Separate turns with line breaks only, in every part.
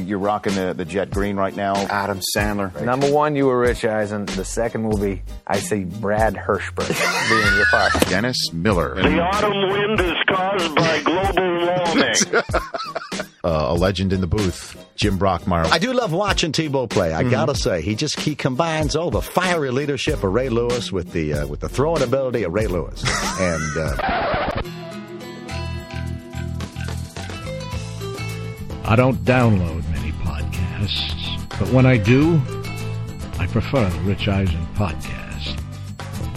You're rocking the, the jet green right now.
Adam Sandler.
Number one, you were Rich Eisen. The second will be, I see Brad Hirschberg being your partner.
Dennis Miller.
The autumn wind is caused by global warming.
Uh, a legend in the booth, Jim Brockmeyer.
I do love watching Tebow play. I gotta say, he just he combines all the fiery leadership of Ray Lewis with the uh, with the throwing ability of Ray Lewis, and uh,
I don't download many podcasts, but when I do, I prefer the Rich Eisen podcast.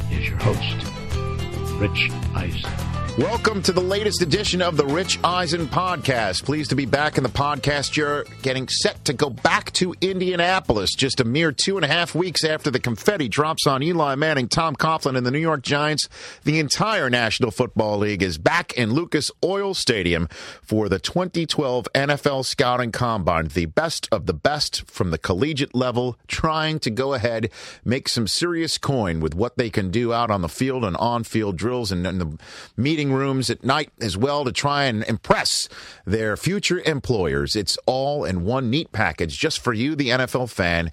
Here's your host, Rich Eisen.
Welcome to the latest edition of the Rich Eisen podcast. Pleased to be back in the podcast. You're getting set to go back to Indianapolis just a mere two and a half weeks after the confetti drops on Eli Manning, Tom Coughlin, and the New York Giants. The entire National Football League is back in Lucas Oil Stadium for the 2012 NFL Scouting Combine. The best of the best from the collegiate level, trying to go ahead, make some serious coin with what they can do out on the field and on field drills and, and the rooms at night as well to try and impress their future employers. It's all in one neat package just for you, the NFL fan.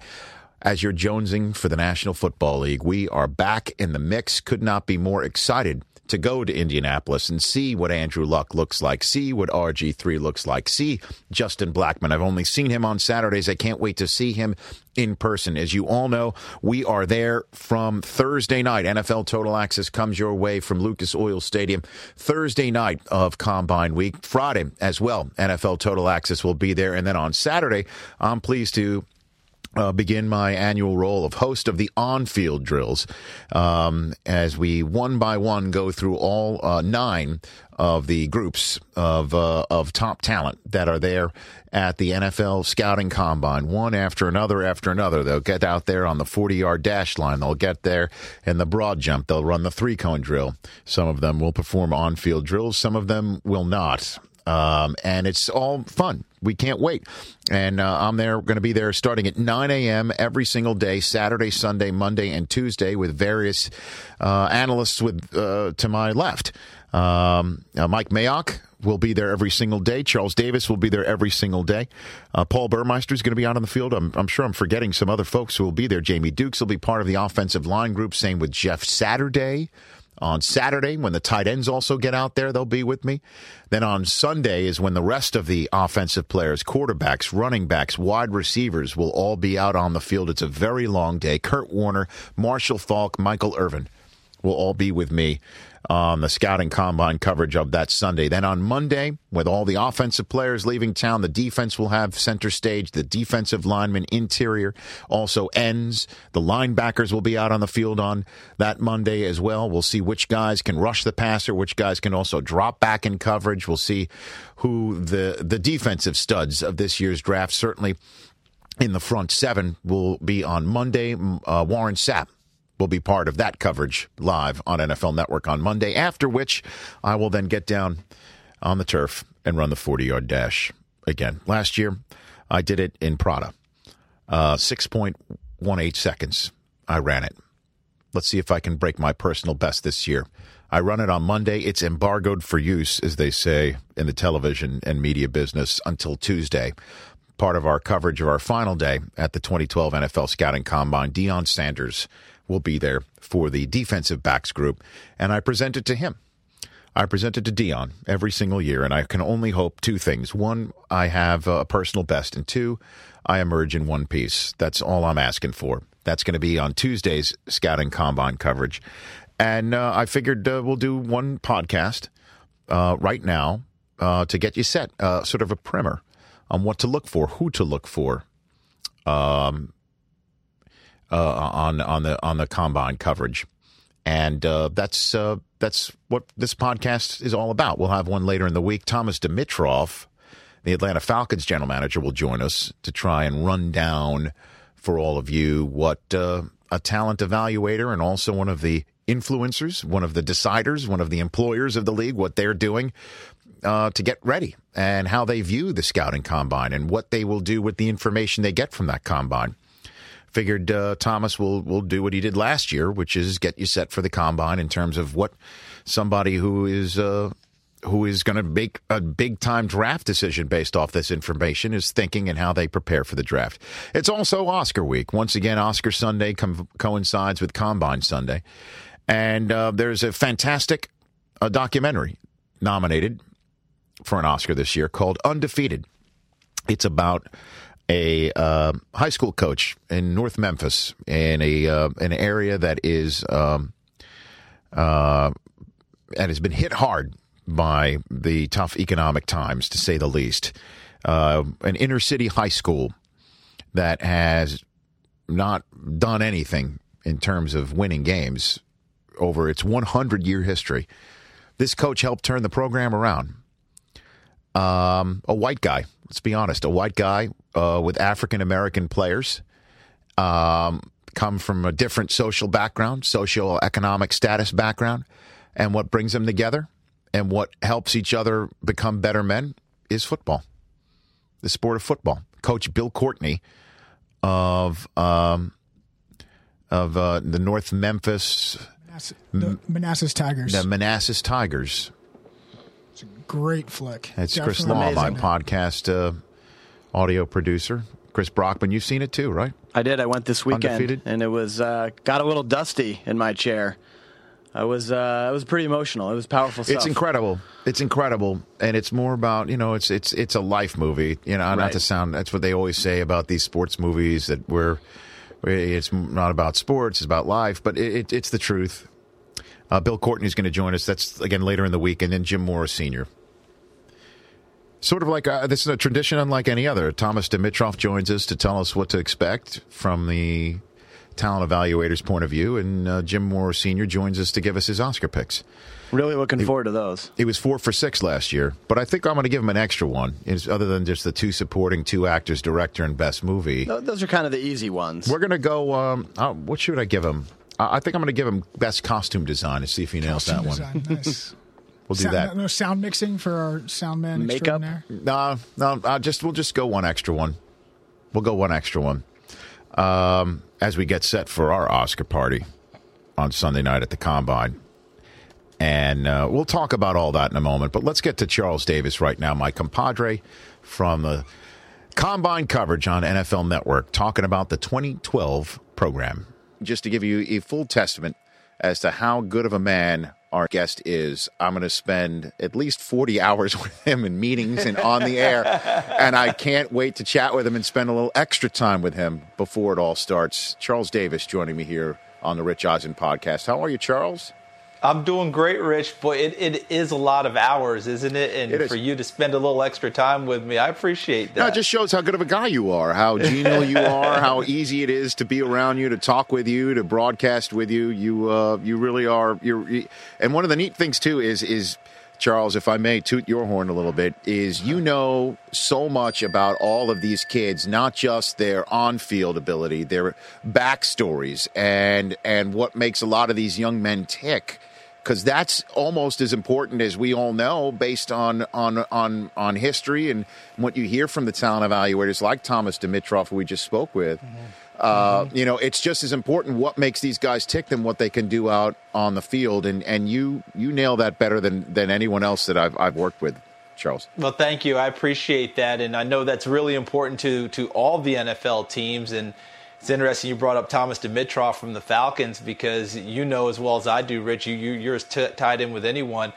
As you're jonesing for the National Football League, we are back in the mix. Could not be more excited to go to Indianapolis and see what Andrew Luck looks like, see what RG3 looks like, see Justin Blackmon. I've only seen him on Saturdays. I can't wait to see him in person. As you all know, we are there from Thursday night. NFL Total Access comes your way from Lucas Oil Stadium Thursday night of Combine Week. Friday as well, NFL Total Access will be there. And then on Saturday, I'm pleased to uh, begin my annual role of host of the on-field drills um, as we one by one go through all uh, nine of the groups of uh, of top talent that are there at the NFL scouting combine, one after another after another. They'll get out there on the 40 yard dash line. They'll get there in the broad jump. They'll run the three cone drill. Some of them will perform on field drills. Some of them will not. Um, and it's all fun. We can't wait. And uh, I'm there, going to be there starting at 9 a.m. every single day, Saturday, Sunday, Monday, and Tuesday, with various uh, analysts with uh, to my left. Um, uh, Mike Mayock will be there every single day. Charles Davis will be there every single day. Uh, Paul Burmeister is going to be out on the field. I'm, I'm, sure I'm forgetting some other folks who will be there. Jamie Dukes will be part of the offensive line group. Same with Jeff Saturday on Saturday when the tight ends also get out there they'll be with me. Then on sunday is when the rest of the offensive players quarterbacks running backs wide receivers will all be out on the field. It's a very long day. Kurt warner marshall faulk michael irvin will all be with me on the scouting combine coverage of that Sunday. Then on Monday, with all the offensive players leaving town, the defense will have center stage, the defensive lineman interior, also ends. The linebackers will be out on the field on that Monday as well. We'll see which guys can rush the passer, which guys can also drop back in coverage. We'll see who the the defensive studs of this year's draft certainly in the front seven will be on Monday. Uh, Warren Sapp will be part of that coverage live on NFL Network on Monday, after which I will then get down on the turf and run the 40 yard dash again. Last year, I did it in Prada. Uh, 6.18 seconds, I ran it. Let's see if I can break my personal best this year. I run it on Monday. It's embargoed for use, as they say in the television and media business, until Tuesday. Part of our coverage of our final day at the 2012 NFL Scouting Combine, Deion Sanders will be there for the defensive backs group, and I present it to him. I present it to Deion every single year, and I can only hope two things. One, I have a personal best, and two, I emerge in one piece. That's all I'm asking for. That's going to be on Tuesday's Scouting Combine coverage. And uh, I figured uh, we'll do one podcast uh, right now uh, to get you set, uh, sort of a primer on what to look for, who to look for, um, uh, on on the on the combine coverage, and uh, that's uh, that's what this podcast is all about. We'll have one later in the week. Thomas Dimitroff, the Atlanta Falcons general manager, will join us to try and run down for all of you what uh, a talent evaluator and also one of the influencers, one of the deciders, one of the employers of the league, what they're doing uh, to get ready and how they view the scouting combine and what they will do with the information they get from that combine figured uh, Thomas will will do what he did last year, which is get you set for the combine in terms of what somebody who is uh, who is going to make a big time draft decision based off this information, is thinking and how they prepare for the draft. It's also Oscar week. Once again, Oscar Sunday com- coincides with Combine Sunday. And uh, there's a fantastic uh, documentary nominated for an Oscar this year called Undefeated. It's about a uh, high school coach in North Memphis in a uh, an area that is um, uh, and has been hit hard by the tough economic times, to say the least. Uh, an inner city high school that has not done anything in terms of winning games over its 100 year history. This coach helped turn the program around. Um, a white guy, let's be honest, a white guy uh, with African American players, um, come from a different social background, social economic status background, and what brings them together and what helps each other become better men is football, the sport of football. Coach Bill Courtney of um, of uh, the North Memphis,
the Manassas Tigers.
the Manassas Tigers.
Great flick.
It's Chris
Definitely
Law, my podcast uh, audio producer. Chris Brockman, you've seen it too, right?
I did. I went this weekend,
Undefeated?
and it was uh, got a little dusty in my chair. I was uh, I was pretty emotional. It was powerful stuff.
It's incredible. It's incredible, and it's more about you know it's it's it's a life movie. You know, not to sound that's what they always say about these sports movies that we're it's not about sports, it's about life, but it, it, it's the truth. Uh, Bill Courtney's going to join us. That's again later in the week, and then Jim Mora Sr. Sort of like uh, this is a tradition unlike any other. Thomas Dimitroff joins us to tell us what to expect from the talent evaluator's point of view, and uh, Jim Mora Sr. joins us to give us his Oscar picks.
really looking forward to those.
He was four for six last year, but I think I'm going to give him an extra one. Is other than just the two supporting, two actors, director, and best movie.
Th- Those are kind of the easy ones.
We're going to go. Um, uh, what should I give him? I I think I'm going to give him best costume design and see if he nails that
Costume
one.
Nice.
We'll do
Sound-
that.
No sound mixing for our sound man
Makeup?
extraordinaire.
No, no. Uh, just we'll just go one extra one. We'll go one extra one um, as we get set for our Oscar party on Sunday night at the Combine. And uh, we'll talk about all that in a moment. But let's get to Charles Davis right now, my compadre from the Combine coverage on NFL Network, talking about the 2012 program. Just to give you a full testament as to how good of a man our guest is, I'm going to spend at least 40 hours with him in meetings and on the air. And I can't wait to chat with him and spend a little extra time with him before it all starts. Charles Davis joining me here on the Rich Eisen podcast. How are you, Charles?
I'm doing great, Rich. Boy, it, it is a lot of hours, isn't it? And
It is.
for you to spend a little extra time with me, I appreciate that.
No, it just shows how good of a guy you are, how genial you are, how easy it is to be around you, to talk with you, to broadcast with you. You, uh, you really are. You're, you, and one of the neat things too is, is Charles, if I may toot your horn a little bit, is you know so much about all of these kids, not just their on-field ability, their backstories, and and what makes a lot of these young men tick because that's almost as important as we all know based on on on on history and what you hear from the talent evaluators like Thomas Dimitroff, who we just spoke with. Uh, You know, it's just as important what makes these guys tick than what they can do out on the field, and and you you nail that better than than anyone else that I've I've worked with, Charles.
Well, thank you. I appreciate that, and I know that's really important to to all the NFL teams. And it's interesting you brought up Thomas Dimitroff from the Falcons because you know as well as I do, Rich. You, you you're as t- tied in with anyone.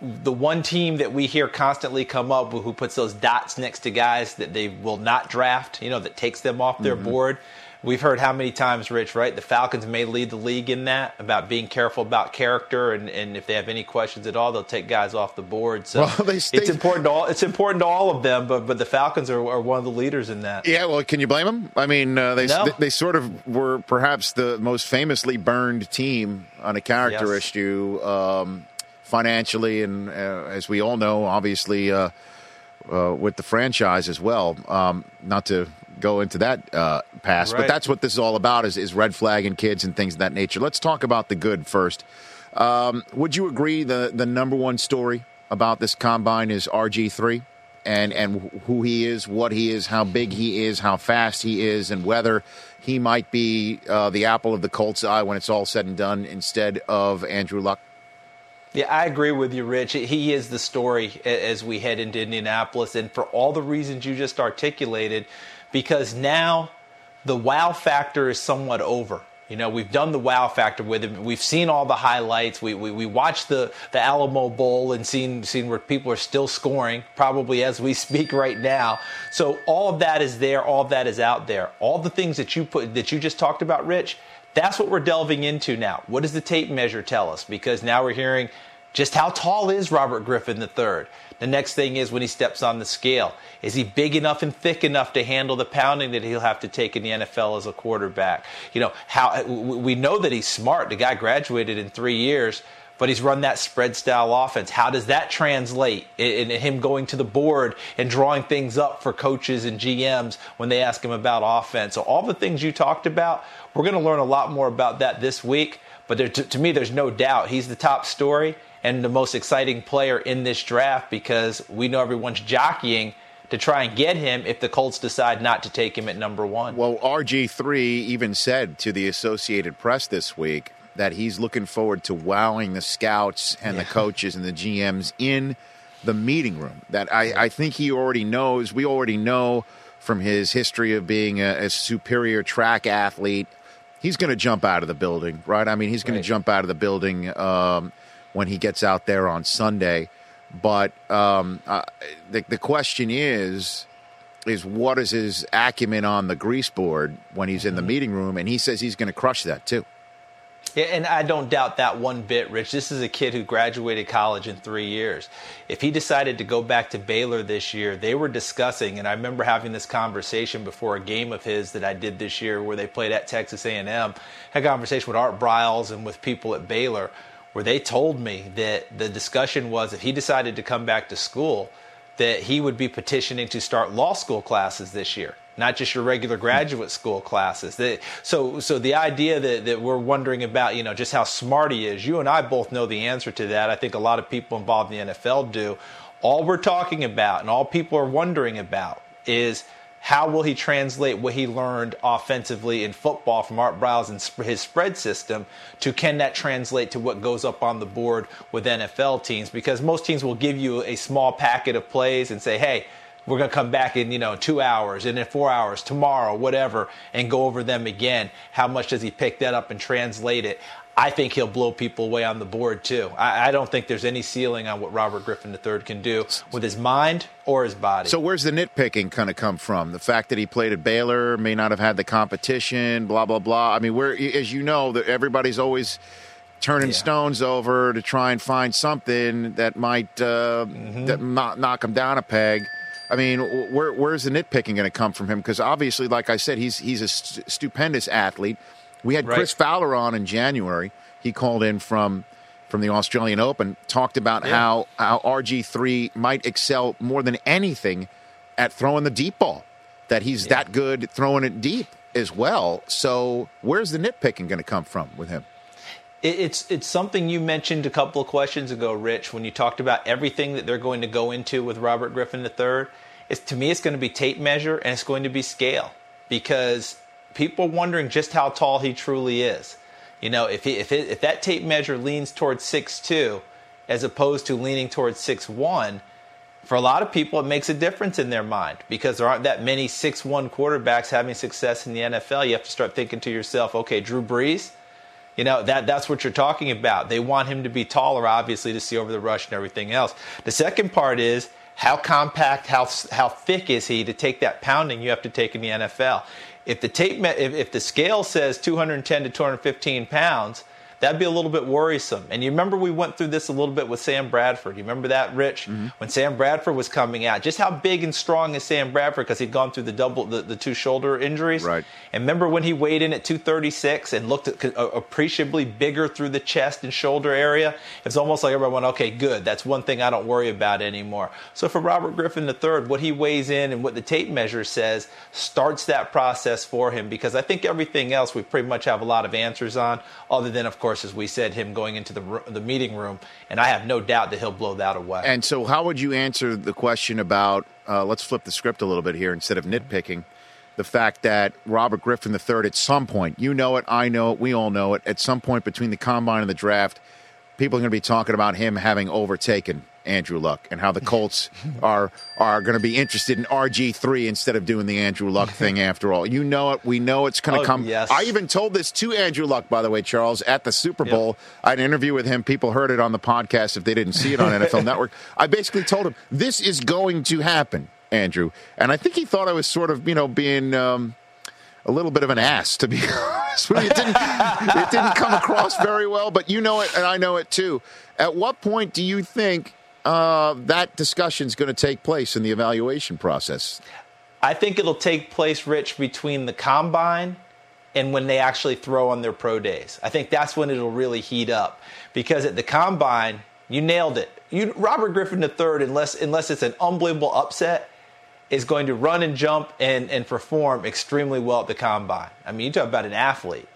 The one team that we hear constantly come up who puts those dots next to guys that they will not draft, you know, that takes them off their mm-hmm. board. We've heard how many times, Rich, right? The Falcons may lead the league in that about being careful about character, and, and if they have any questions at all, they'll take guys off the board. So
Well, they stay-
it's important to all. It's important to all of them, but but the Falcons are, are one of the leaders in that.
Yeah, well, can you blame them? I mean, uh, they,
No.
they they sort of were perhaps the most famously burned team on a character
Yes.
issue um, financially, and uh, as we all know, obviously uh, uh, with the franchise as well. Um, not to go into that uh, past, but that's what this is all about: is, is red flagging kids and things of that nature. Let's talk about the good first. Um, would you agree the the number one story about this combine is RG three? and and who he is, what he is, how big he is, how fast he is, and whether he might be uh, the apple of the Colts' eye when it's all said and done instead of Andrew Luck.
Yeah, I agree with you, Rich. He is the story as we head into Indianapolis, and for all the reasons you just articulated, because now the wow factor is somewhat over. You know, we've done the wow factor with him. We've seen all the highlights. We, we, we watched the, the Alamo Bowl and seen, seen where people are still scoring, probably as we speak right now. So all of that is there. All of that is out there. All the things that you put, that you just talked about, Rich, that's what we're delving into now. What does the tape measure tell us? Because now we're hearing just how tall is Robert Griffin III? The next thing is when he steps on the scale. Is he big enough and thick enough to handle the pounding that he'll have to take in the NFL as a quarterback? You know, how we know that he's smart. The guy graduated in three years, but he's run that spread style offense. How does that translate in, in him going to the board and drawing things up for coaches and GMs when they ask him about offense? So all the things you talked about, we're going to learn a lot more about that this week. But there, to, to me, there's no doubt he's the top story and the most exciting player in this draft because we know everyone's jockeying to try and get him if the Colts decide not to take him at number one.
Well, RG3 even said to the Associated Press this week that he's looking forward to wowing the scouts and yeah. the coaches and the GMs in the meeting room. That I, I think he already knows, we already know from his history of being a, a superior track athlete. He's going to jump out of the building, right? I mean, he's going right. to jump out of the building. Um, when he gets out there on Sunday. But um, uh, the, the question is, is what is his acumen on the grease board when he's in the mm-hmm. meeting room? And he says he's going to crush that too.
Yeah, and I don't doubt that one bit, Rich. This is a kid who graduated college in three years. If he decided to go back to Baylor this year, they were discussing, and I remember having this conversation before a game of his that I did this year where they played at Texas A&M. Had a conversation with Art Briles and with people at Baylor where they told me that the discussion was if he decided to come back to school, that he would be petitioning to start law school classes this year, not just your regular graduate school classes. That, so, so the idea that, that we're wondering about, you know, just how smart he is, you and I both know the answer to that. I think a lot of people involved in the NFL do. All we're talking about and all people are wondering about is – how will he translate what he learned offensively in football from Art Briles and his spread system to can that translate to what goes up on the board with NFL teams? Because most teams will give you a small packet of plays and say, hey, we're going to come back in you know two hours and in four hours tomorrow whatever and go over them again how much does he pick that up and translate it I think he'll blow people away on the board too. I, I, don't think there's any ceiling on what Robert Griffin III can do with his mind or his body.
So where's the nitpicking kind of come from? The fact that he played at Baylor may not have had the competition, blah blah blah. I mean, where as you know, that everybody's always turning yeah. stones over to try and find something that might uh, mm-hmm. that knock, knock him down a peg. I mean, where, where's the nitpicking going to come from him? Because obviously, like I said, he's he's a st- stupendous athlete. We had right. Chris Fowler on in January. He called in from from the Australian Open, talked about yeah. how how RG three might excel more than anything at throwing the deep ball. That he's yeah. that good throwing it deep as well. So where's the nitpicking going to come from with him?
It's it's something you mentioned a couple of questions ago, Rich, when you talked about everything that they're going to go into with Robert Griffin III. It's to me, it's going to be tape measure and it's going to be scale because people wondering just how tall he truly is. You know, if he, if it, if that tape measure leans towards six two, as opposed to leaning towards six one, for a lot of people it makes a difference in their mind because there aren't that many six one quarterbacks having success in the NFL. You have to start thinking to yourself, okay, Drew Brees, you know that that's what you're talking about. They want him to be taller, obviously, to see over the rush and everything else. The second part is how compact, how how thick is he to take that pounding you have to take in the NFL? If the tape, if, if the scale says 210 to 215 pounds, that'd be a little bit worrisome. And you remember we went through this a little bit with Sam Bradford. You remember that, Rich? Mm-hmm. When Sam Bradford was coming out, just how big and strong is Sam Bradford because he'd gone through the double, the, the, two shoulder injuries.
Right.
And remember when he weighed in at 236 and looked at, uh, appreciably bigger through the chest and shoulder area? It's almost like everyone went, okay, good. That's one thing I don't worry about anymore. So for Robert Griffin III, what he weighs in and what the tape measure says starts that process for him because I think everything else we pretty much have a lot of answers on, other than, of course, course, as we said, him going into the the meeting room, and I have no doubt that he'll blow that away.
And so, how would you answer the question about? Uh, let's flip the script a little bit here instead of nitpicking. The fact that Robert Griffin III, at some point, you know it, I know it, we all know it, at some point between the combine and the draft, people are going to be talking about him having overtaken Andrew Luck and how the Colts are are going to be interested in RG three instead of doing the Andrew Luck thing. After all, you know it. We know it's going to
Oh,
come.
yes.
I even told this to Andrew Luck, by the way, Charles, at the Super Bowl. I had an interview with him. People heard it on the podcast if they didn't see it on NFL Network. I basically told him this is going to happen, Andrew, and I think he thought I was sort of you know being. Um, a little bit of an ass, to be honest with you. It didn't, it didn't come across very well, but you know it, and I know it too. At what point do you think uh, that discussion is going to take place in the evaluation process?
I think it'll take place, Rich, between the combine and when they actually throw on their pro days. I think that's when it'll really heat up because at the combine, you nailed it. You, Robert Griffin III, unless unless it's an unbelievable upset, is going to run and jump and, and perform extremely well at the combine. I mean, you talk about an athlete.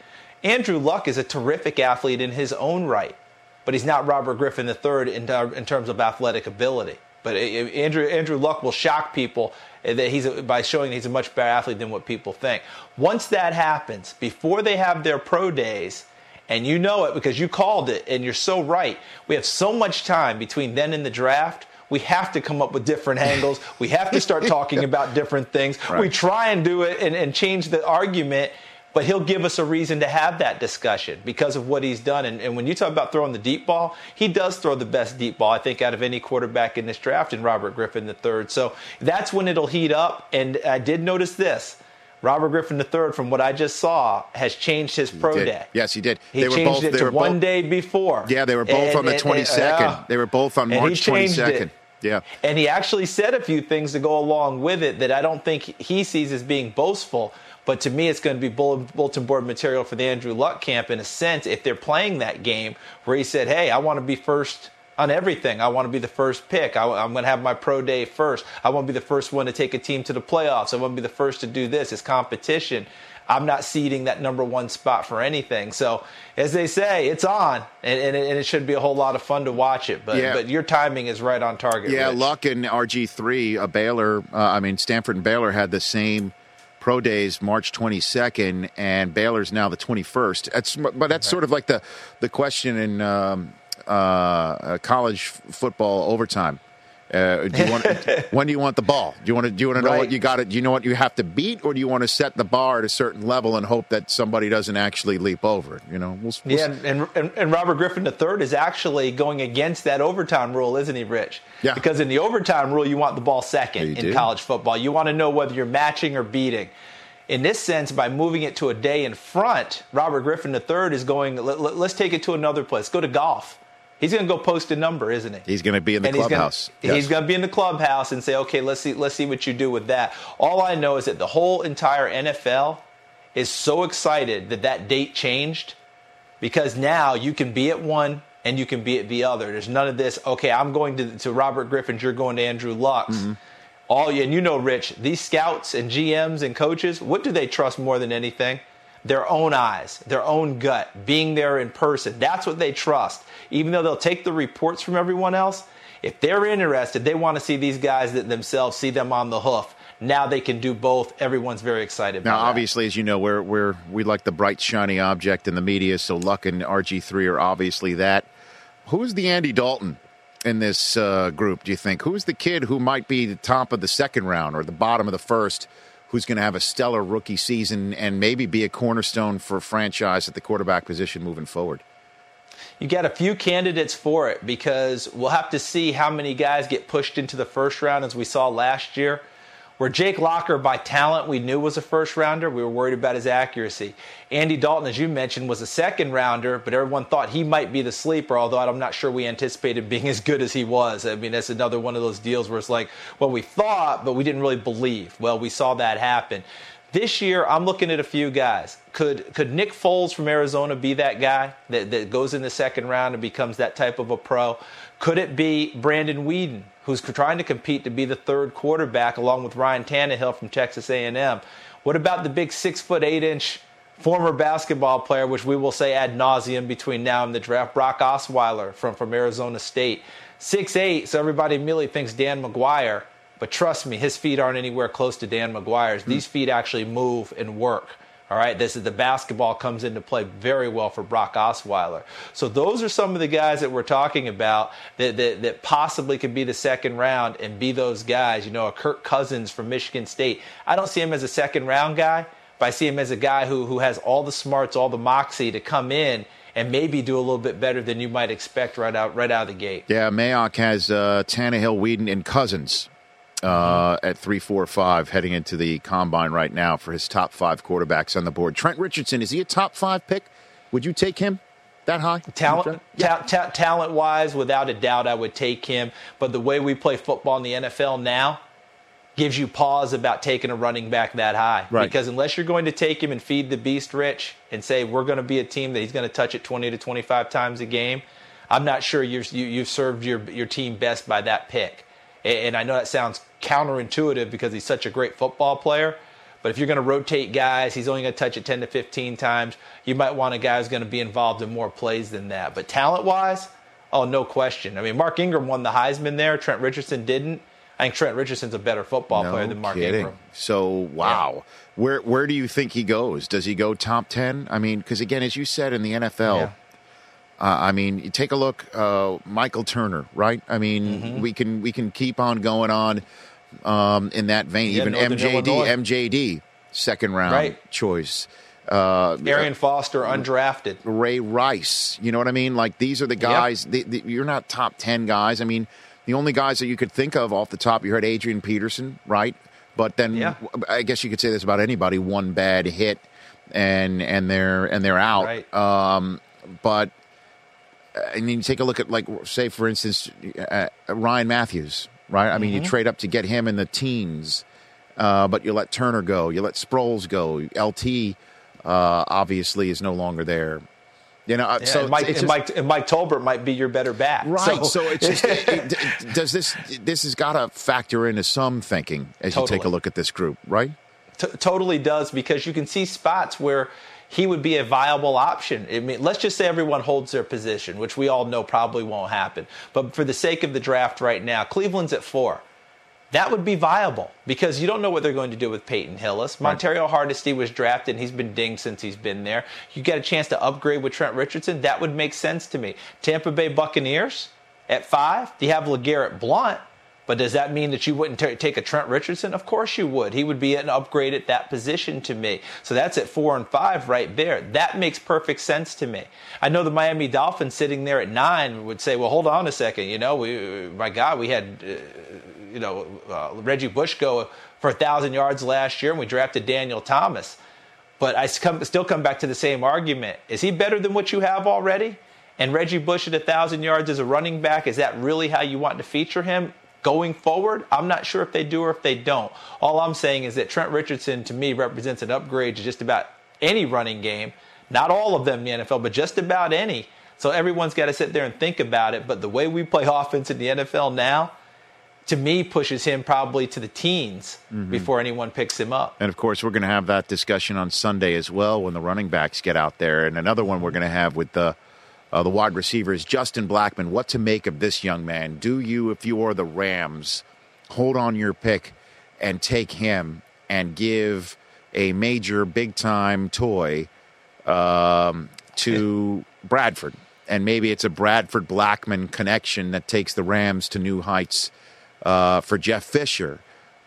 Andrew Luck is a terrific athlete in his own right, but he's not Robert Griffin III in, ter- in terms of athletic ability. But uh, uh Andrew Andrew Luck will shock people uh, that he's a, by showing he's a much better athlete than what people think. Once that happens, before they have their pro days, and you know it because you called it, and you're so right. We have so much time between then and the draft. We have to come up with different angles. We have to start talking about different things. We try and do it and, and change the argument, but he'll give us a reason to have that discussion because of what he's done. And, and when you talk about throwing the deep ball, he does throw the best deep ball, I think, out of any quarterback in this draft in Robert Griffin III. So that's when it'll heat up. And I did notice this. Robert Griffin III, from what I just saw, has changed his pro day.
Yes, he did.
He
They were
changed
both-
it
they
to
were
one day before.
Yeah, they were both
And-
on the
and-
twenty second.
yeah.
They were both on
And he
March twenty
changed it.
Yeah.
And he actually said a few things to go along with it that I don't think he sees as being boastful. But to me, it's going to be bull- bulletin board material for the Andrew Luck camp in a sense if they're playing that game where he said, hey, I want to be first on everything. I want to be the first pick. I, am going to have my pro day first. I want to be the first one to take a team to the playoffs. I want to be the first to do this. It's competition. I'm not seeding that number one spot for anything. So, as they say, it's on, and, and, it, and it should be a whole lot of fun to watch it. But,
Yeah.
but your timing is right on target.
Yeah,
Rich.
Luck and RG three, a Baylor. Uh, I mean, Stanford and Baylor had the same pro days, March twenty second, and Baylor's now the twenty first. That's but that's sort of like the the question in um, uh, college football overtime. Uh, do you want when do you want the ball? Do you want to do you want to know what you got to do you know what you have to beat, or do you want to set the bar at a certain level and hope that somebody doesn't actually leap over it? You know, we'll, we'll
Yeah, and, and, and Robert Griffin III is actually going against that overtime rule, isn't he, Rich?
Yeah.
Because in the overtime rule, you want the ball second
Yeah,
in
do.
college football. You want to know whether you're matching or beating. In this sense, by moving it to a day in front, Robert Griffin III is going, let, us take it to another place. Go to golf. He's going to go post a number, isn't he?
He's going to be in the
And he's gonna-
clubhouse.
He's going to be in the clubhouse and say, okay, let's see, let's see what you do with that. All I know is that the whole entire NFL is so excited that that date changed because now you can be at one and you can be at the other. There's none of this. Okay, I'm going to, to Robert Griffin's. You're going to Andrew Luck's.
Mm-hmm.
All and you know, Rich. These scouts and GMs and coaches, what do they trust more than anything? Their own eyes, their own gut, being there in person. That's what they trust. Even though they'll take the reports from everyone else, if they're interested, they want to see these guys that themselves see them on the hoof. Now they can do both. Everyone's very excited.
Now, obviously, as you know, we're we're we like the bright, shiny object in the media. So Luck and RG three are obviously that. Who's the Andy Dalton in this uh, group? Do you think? Who's the kid who might be the top of the second round or the bottom of the first? Who's going to have a stellar rookie season and maybe be a cornerstone for a franchise at the quarterback position moving forward?
You got a few candidates for it because we'll have to see how many guys get pushed into the first round as we saw last year. Where Jake Locker, by talent, we knew was a first rounder. We were worried about his accuracy. Andy Dalton, as you mentioned, was a second rounder, but everyone thought he might be the sleeper, although I'm not sure we anticipated being as good as he was. I mean, that's another one of those deals where it's like, well, we thought, but we didn't really believe. Well, we saw that happen. This year, I'm looking at a few guys. Could could Nick Foles from Arizona be that guy that, that goes in the second round and becomes that type of a pro? Could it be Brandon Weeden, who's trying to compete to be the third quarterback along with Ryan Tannehill from Texas A&M? What about the big six foot eight inch former basketball player, which we will say ad nauseum between now and the draft, Brock Osweiler from, from Arizona State? Six eight, so everybody immediately thinks Dan McGwire. But trust me, his feet aren't anywhere close to Dan McGwire's. Hmm. These feet actually move and work. All right, this is the basketball comes into play very well for Brock Osweiler. So those are some of the guys that we're talking about that, that, that possibly could be the second round and be those guys. You know, a Kirk Cousins from Michigan State. I don't see him as a second round guy, but I see him as a guy who who has all the smarts, all the moxie to come in and maybe do a little bit better than you might expect right out right out of the gate.
Yeah, Mayock has uh, Tannehill, Weeden, and Cousins uh, at three, four, five, heading into the combine right now for his top five quarterbacks on the board. Trent Richardson is he a top five pick? Would you take him that high?
Talent, ta- ta- talent wise, without a doubt, I would take him. But the way we play football in the NFL now gives you pause about taking a running back that high.
Right.
Because unless you're going to take him and feed the beast rich and say we're going to be a team that he's going to touch it 20 to 25 times a game, I'm not sure you're, you, you've served your, your team best by that pick. And, I know that sounds counterintuitive because he's such a great football player. But if you're going to rotate guys, he's only going to touch it 10 to 15 times. You might want a guy who's going to be involved in more plays than that. But talent wise, oh, no question. I mean, Mark Ingram won the Heisman there. Trent Richardson didn't. I think Trent Richardson's a better football
No
player than Mark
kidding.
Ingram.
So wow, where where do you think he goes? Does he go top ten? I mean, because again, as you said in the NFL,
Yeah.
Uh, I mean, you take a look, uh, Michael Turner, right? I mean,
Mm-hmm.
we can we can keep on going on um, in that vein.
Yeah,
Even
Northern
MJD,
Illinois.
MJD, second round
Right.
choice. Uh,
Arian Foster, undrafted.
Ray Rice. You know what I mean? Like these are the guys. The, the, you're not top ten guys. I mean, the only guys that you could think of off the top you head, Adrian Peterson, right? But then
Yeah.
I guess you could say this about anybody: one bad hit, and and they're and they're out.
Right.
Um, but uh, I mean, you take a look at like say for instance uh, Ryan Mathews, right? I mean,
Mm-hmm.
you trade up to get him in the teens, uh, but you let Turner go, you let Sproles go, LT uh, obviously is no longer there. You know, uh,
Yeah,
so
and, Mike,
it's
and, Mike, and Mike Tolbert might be your better back.
Right. So, it's just, it- it- does this this has got to factor into some thinking as you take a look at this group, right?
T- totally does because you can see spots where he would be a viable option. I mean, let's just say everyone holds their position, which we all know probably won't happen. But for the sake of the draft right now, Cleveland's at four. That would be viable because you don't know what they're going to do with Peyton Hillis. Montario Hardesty was drafted and he's been dinged since he's been there. You get a chance to upgrade with Trent Richardson. That would make sense to me. Tampa Bay Buccaneers at five. Do you have LeGarrette Blount? But does that mean that you wouldn't ta- take a Trent Richardson? Of course you would. He would be an upgrade at that position to me. So that's at four and five right there. That makes perfect sense to me. I know the Miami Dolphins sitting there at nine would say, "Well, hold on a second. You know, we, my God, we had, uh, you know, uh, Reggie Bush go for a thousand yards last year, and we drafted Daniel Thomas." But I still come back to the same argument. Is he better than what you have already? And Reggie Bush at a thousand yards as a running back, is that really how you want to feature him going forward? I'm not sure if they do or if they don't. All I'm saying is that Trent Richardson to me represents an upgrade to just about any running game. Not all of them in the NFL, but just about any. So everyone's got to sit there and think about it. But the way we play offense in the NFL now, to me, pushes him probably to the teens mm-hmm. before anyone picks him up.
And of course, we're going to have that discussion on Sunday as well when the running backs get out there. And another one we're going to have with the uh, the wide receivers, Justin Blackmon. What to make of this young man? Do you, if you are the Rams, hold on your pick and take him and give a major, big time toy um, to Bradford? And maybe it's a Bradford Blackmon connection that takes the Rams to new heights uh, for Jeff Fisher.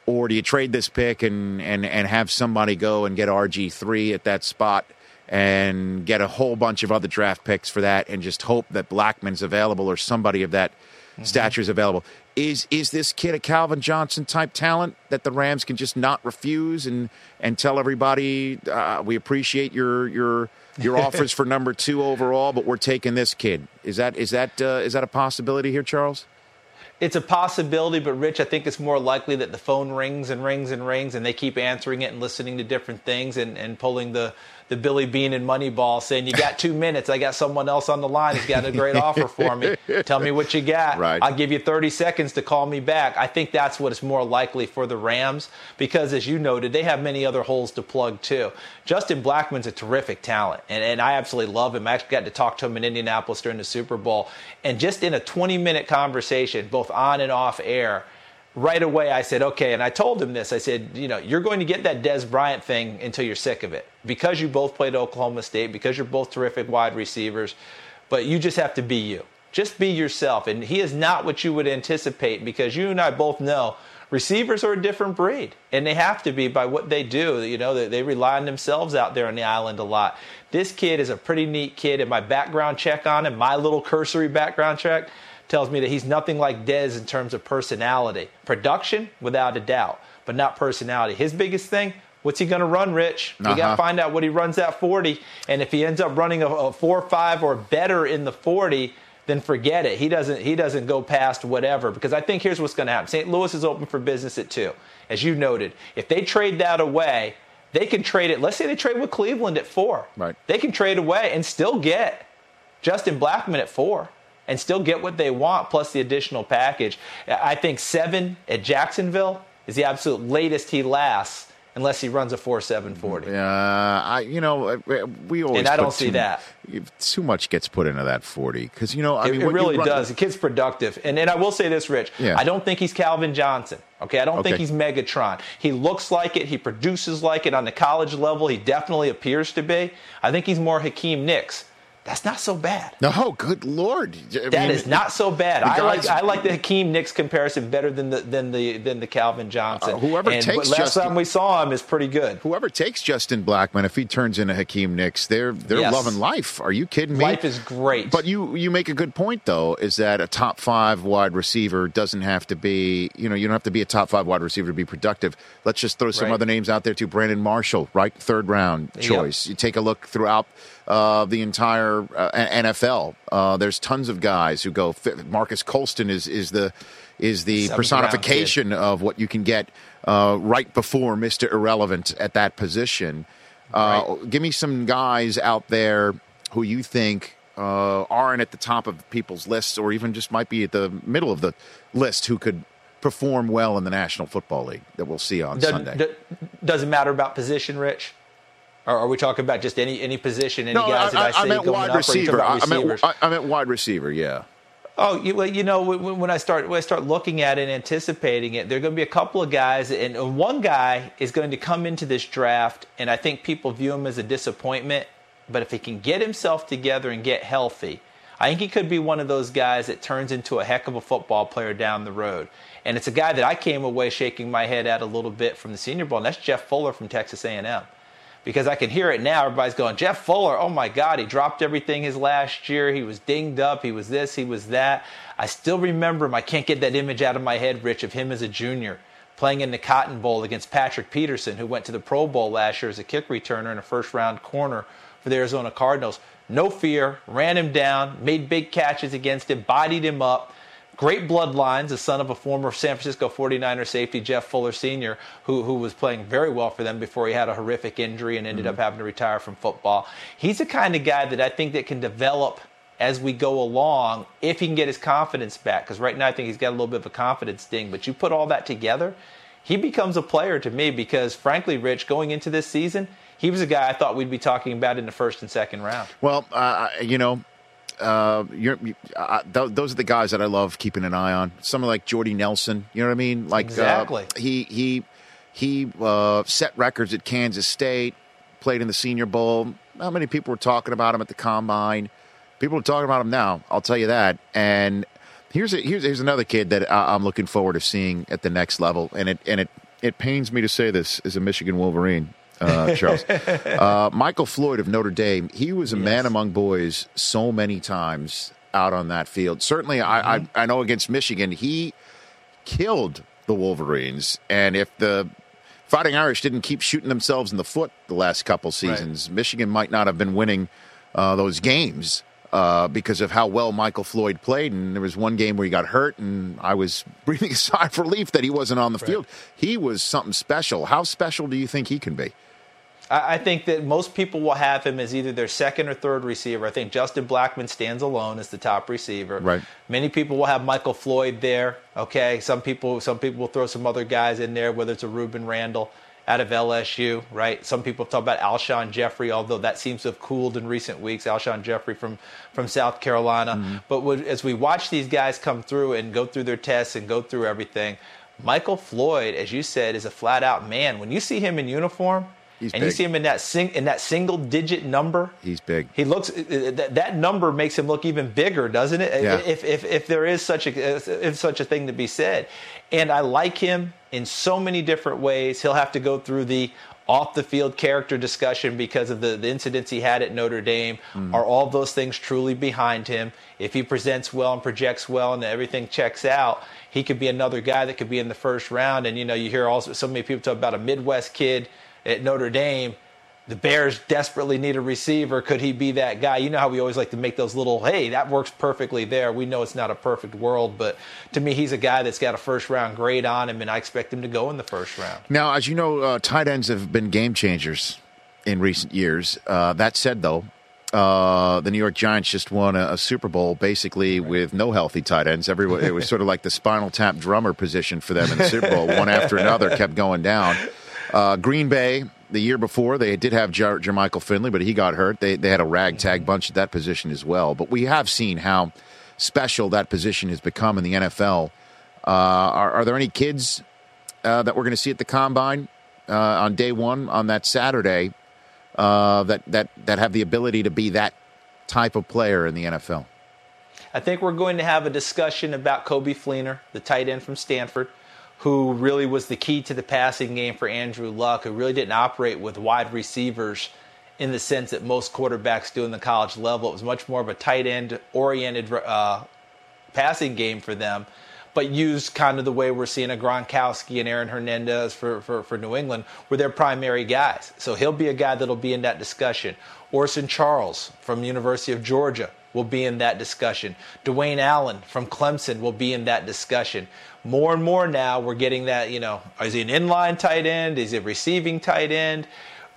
Or do you trade this pick and, and, and have somebody go and get RG3 at that spot and get a whole bunch of other draft picks for that and just hope that Blackmon's available or somebody of that stature is available? Is is this kid a Calvin Johnson type talent that the Rams can just not refuse and, and tell everybody uh, we appreciate your your your offers for number two overall, but we're taking this kid? Is that is that uh, is that a possibility here, Charles?
It's a possibility, but Rich, I think it's more likely that the phone rings and rings and rings, and they keep answering it and listening to different things and, and pulling the, the Billy Beane and Moneyball, saying, "You got two minutes. I got someone else on the line who's got a great offer for me. Tell me what you got.
Right.
I'll give you 30 seconds to call me back." I think that's what is more likely for the Rams because, as you noted, they have many other holes to plug too. Justin Blackmon's a terrific talent, and, and I absolutely love him. I actually got to talk to him in Indianapolis during the Super Bowl, and just in a 20 minute conversation, both on and off air, right away I said, okay, and I told him this. I said, you know, you're going to get that Dez Bryant thing until you're sick of it because you both played Oklahoma State, because you're both terrific wide receivers, but you just have to be you. Just be yourself. And he is not what you would anticipate because you and I both know receivers are a different breed and they have to be by what they do you know they, they, rely on themselves out there on the island a lot this kid is a pretty neat kid and my background check on him my little cursory background check tells me that he's nothing like Dez in terms of personality. Production, without a doubt, but not personality. His biggest thing, what's he going to run, Rich? We uh-huh. got to find out what he runs at 40. And if he ends up running a, a 4 5 or better in the 40, then forget it. He doesn't he doesn't go past whatever because I think here's what's going to happen. St. Louis is open for business at 2. As you noted, if they trade that away, they can trade it. Let's say they trade with Cleveland at 4.
Right.
They can trade away and still get Justin Blackmon at 4 and still get what they want plus the additional package. I think seven at Jacksonville is the absolute latest he lasts unless he runs a four seven forty.
Yeah, I you know we always
and I don't see that
too much gets put into that forty because you know I
it,
mean
it really does. The kid's productive, and and I will say this, Rich.
Yeah.
I don't think he's Calvin Johnson. Okay, I don't
okay.
think he's Megatron. He looks like it. He produces like it on the college level. He definitely appears to be. I think he's more Hakeem Nicks. That's not so bad.
No, good lord,
I that mean, is not so bad. I like I like the Hakeem Nicks comparison better than the than the than the Calvin Johnson.
Uh, whoever
and
takes
last
Justin,
time we saw him is pretty good.
Whoever takes Justin Blackmon, if he turns into Hakeem Nicks, they're they're
yes.
loving life. Are you kidding me?
Life is great.
But you you make a good point though, is that a top five wide receiver doesn't have to be you know you don't have to be a top five wide receiver to be productive. Let's just throw some
right.
other names out there too. Brandon Marshall, right, third round choice. Yep. You take a look throughout uh, the entire uh, NFL. Uh, there's tons of guys who go. Marques Colston is is the is the personification of what you can get uh, right before Mr. Irrelevant at that position. Uh,
right.
Give me some guys out there who you think uh, aren't at the top of people's lists, or even just might be at the middle of the list, who could perform well in the National Football League that we'll see on
Does,
Sunday.
Doesn't matter about position, Rich. Or are we talking about just any any position, any
no,
guys
I,
that I,
I,
say
meant
going
wide
up,
receiver.
I
meant, I, I meant wide receiver. Yeah.
Oh, you, well, you know, when I start when I start looking at it and anticipating it, there are going to be a couple of guys, and one guy is going to come into this draft, and I think people view him as a disappointment. But if he can get himself together and get healthy, I think he could be one of those guys that turns into a heck of a football player down the road. And it's a guy that I came away shaking my head at a little bit from the Senior Bowl, and that's Jeff Fuller from Texas A&M because I can hear it now. Everybody's going, Jeff Fuller, oh my God, he dropped everything his last year. He was dinged up. He was this, he was that. I still remember him. I can't get that image out of my head, Rich, of him as a junior playing in the Cotton Bowl against Patrick Peterson, who went to the Pro Bowl last year as a kick returner and a first round corner for the Arizona Cardinals. No fear, ran him down, made big catches against him, bodied him up Great bloodlines, the son of a former San Francisco 49er safety, Jeff Fuller Sr., who, who was playing very well for them before he had a horrific injury and ended mm-hmm. up having to retire from football. He's the kind of guy that I think that can develop as we go along if he can get his confidence back. Because right now I think he's got a little bit of a confidence ding. But you put all that together, he becomes a player to me because, frankly, Rich, going into this season, he was a guy I thought we'd be talking about in the first and second round.
Well, uh, you know, uh, you're, you, uh, th- those are the guys that I love keeping an eye on. Someone like Jordy Nelson, you know what I mean? Like
exactly.
Uh, he he he uh, set records at Kansas State, played in the Senior Bowl. How many people were talking about him at the combine? People are talking about him now. I'll tell you that. And here's a, here's here's another kid that I, I'm looking forward to seeing at the next level. And it and it it pains me to say this as a Michigan Wolverine uh, Charles. Uh, Michael Floyd of Notre Dame, he was a yes. man among boys so many times out on that field. Certainly, mm-hmm. I, I, mm-hmm. I know against Michigan, he killed the Wolverines. And if the Fighting Irish didn't keep shooting themselves in the foot the last couple seasons, right. Michigan might not have been winning uh, those games. Uh, because of how well Michael Floyd played. And there was one game where he got hurt, and I was breathing a sigh of relief that he wasn't on the right. field. He was something special. How special do you think he can be?
I think that most people will have him as either their second or third receiver. I think Justin Blackmon stands alone as the top receiver.
Right.
Many people will have Michael Floyd there. Okay. Some people some people will throw some other guys in there, whether it's a Rueben Randle out of LSU, right? Some people talk about Alshon Jeffery, although that seems to have cooled in recent weeks. Alshon Jeffery from from South Carolina. Mm-hmm. But as we watch these guys come through and go through their tests and go through everything, Michael Floyd, as you said, is a flat out man. When you see him in uniform,
He's
and you see him in that sing, in that single digit number,
He's big.
he looks uh, uh, that, that number makes him look even bigger, doesn't it?
Yeah.
If, if if there is such a if such a thing to be said, and I like him in so many different ways. He'll have to go through the off the field character discussion because of the, the incidents he had at Notre Dame. Mm. Are all those things truly behind him? If he presents well and projects well and everything checks out, he could be another guy that could be in the first round. And you know, you hear also so many people talk about a Midwest kid at Notre Dame. The Bears desperately need a receiver. Could he be that guy? You know how we always like to make those little, hey, that works perfectly there. We know it's not a perfect world, but to me, he's a guy that's got a first round grade on him, and I expect him to go in the first round.
Now, as you know, uh, tight ends have been game changers in recent years. Uh, that said, though, uh, the New York Giants just won a, a Super Bowl basically with no healthy tight ends. Everyone, it was sort of like the spinal tap drummer position for them in the Super Bowl. One after another kept going down. Uh, Green Bay, the year before, they did have Jer- Jermichael Finley, but he got hurt. They, they had a ragtag bunch at that position as well. But we have seen how special that position has become in the NFL. Uh, are, are there any kids uh, that we're going to see at the combine uh, on day one on that Saturday uh, that that that have the ability to be that type of player in the NFL?
I think we're going to have a discussion about Coby Fleener, the tight end from Stanford, who really was the key to the passing game for Andrew Luck, who really didn't operate with wide receivers in the sense that most quarterbacks do in the college level. It was much more of a tight end oriented uh, passing game for them, but used kind of the way we're seeing a Gronkowski and Aaron Hernandez for, for, for New England, were their primary guys. So he'll be a guy that'll be in that discussion. Orson Charles from University of Georgia will be in that discussion. Dwayne Allen from Clemson will be in that discussion. More and more now, we're getting that, you know, is he an inline tight end? Is he a receiving tight end?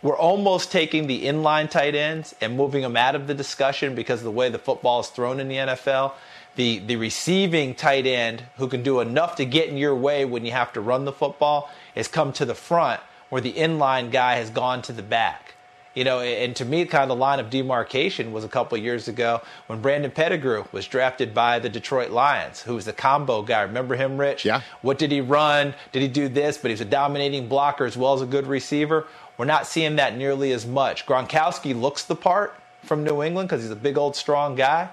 We're almost taking the inline tight ends and moving them out of the discussion because of the way the football is thrown in the NFL. The, the receiving tight end who can do enough to get in your way when you have to run the football has come to the front, where the inline guy has gone to the back. You know, and to me, kind of the line of demarcation was a couple of years ago when Brandon Pettigrew was drafted by the Detroit Lions, who was a combo guy. Remember him, Rich?
Yeah.
What did he run? Did he do this? But he was a dominating blocker as well as a good receiver. We're not seeing that nearly as much. Gronkowski looks the part from New England because he's a big old strong guy.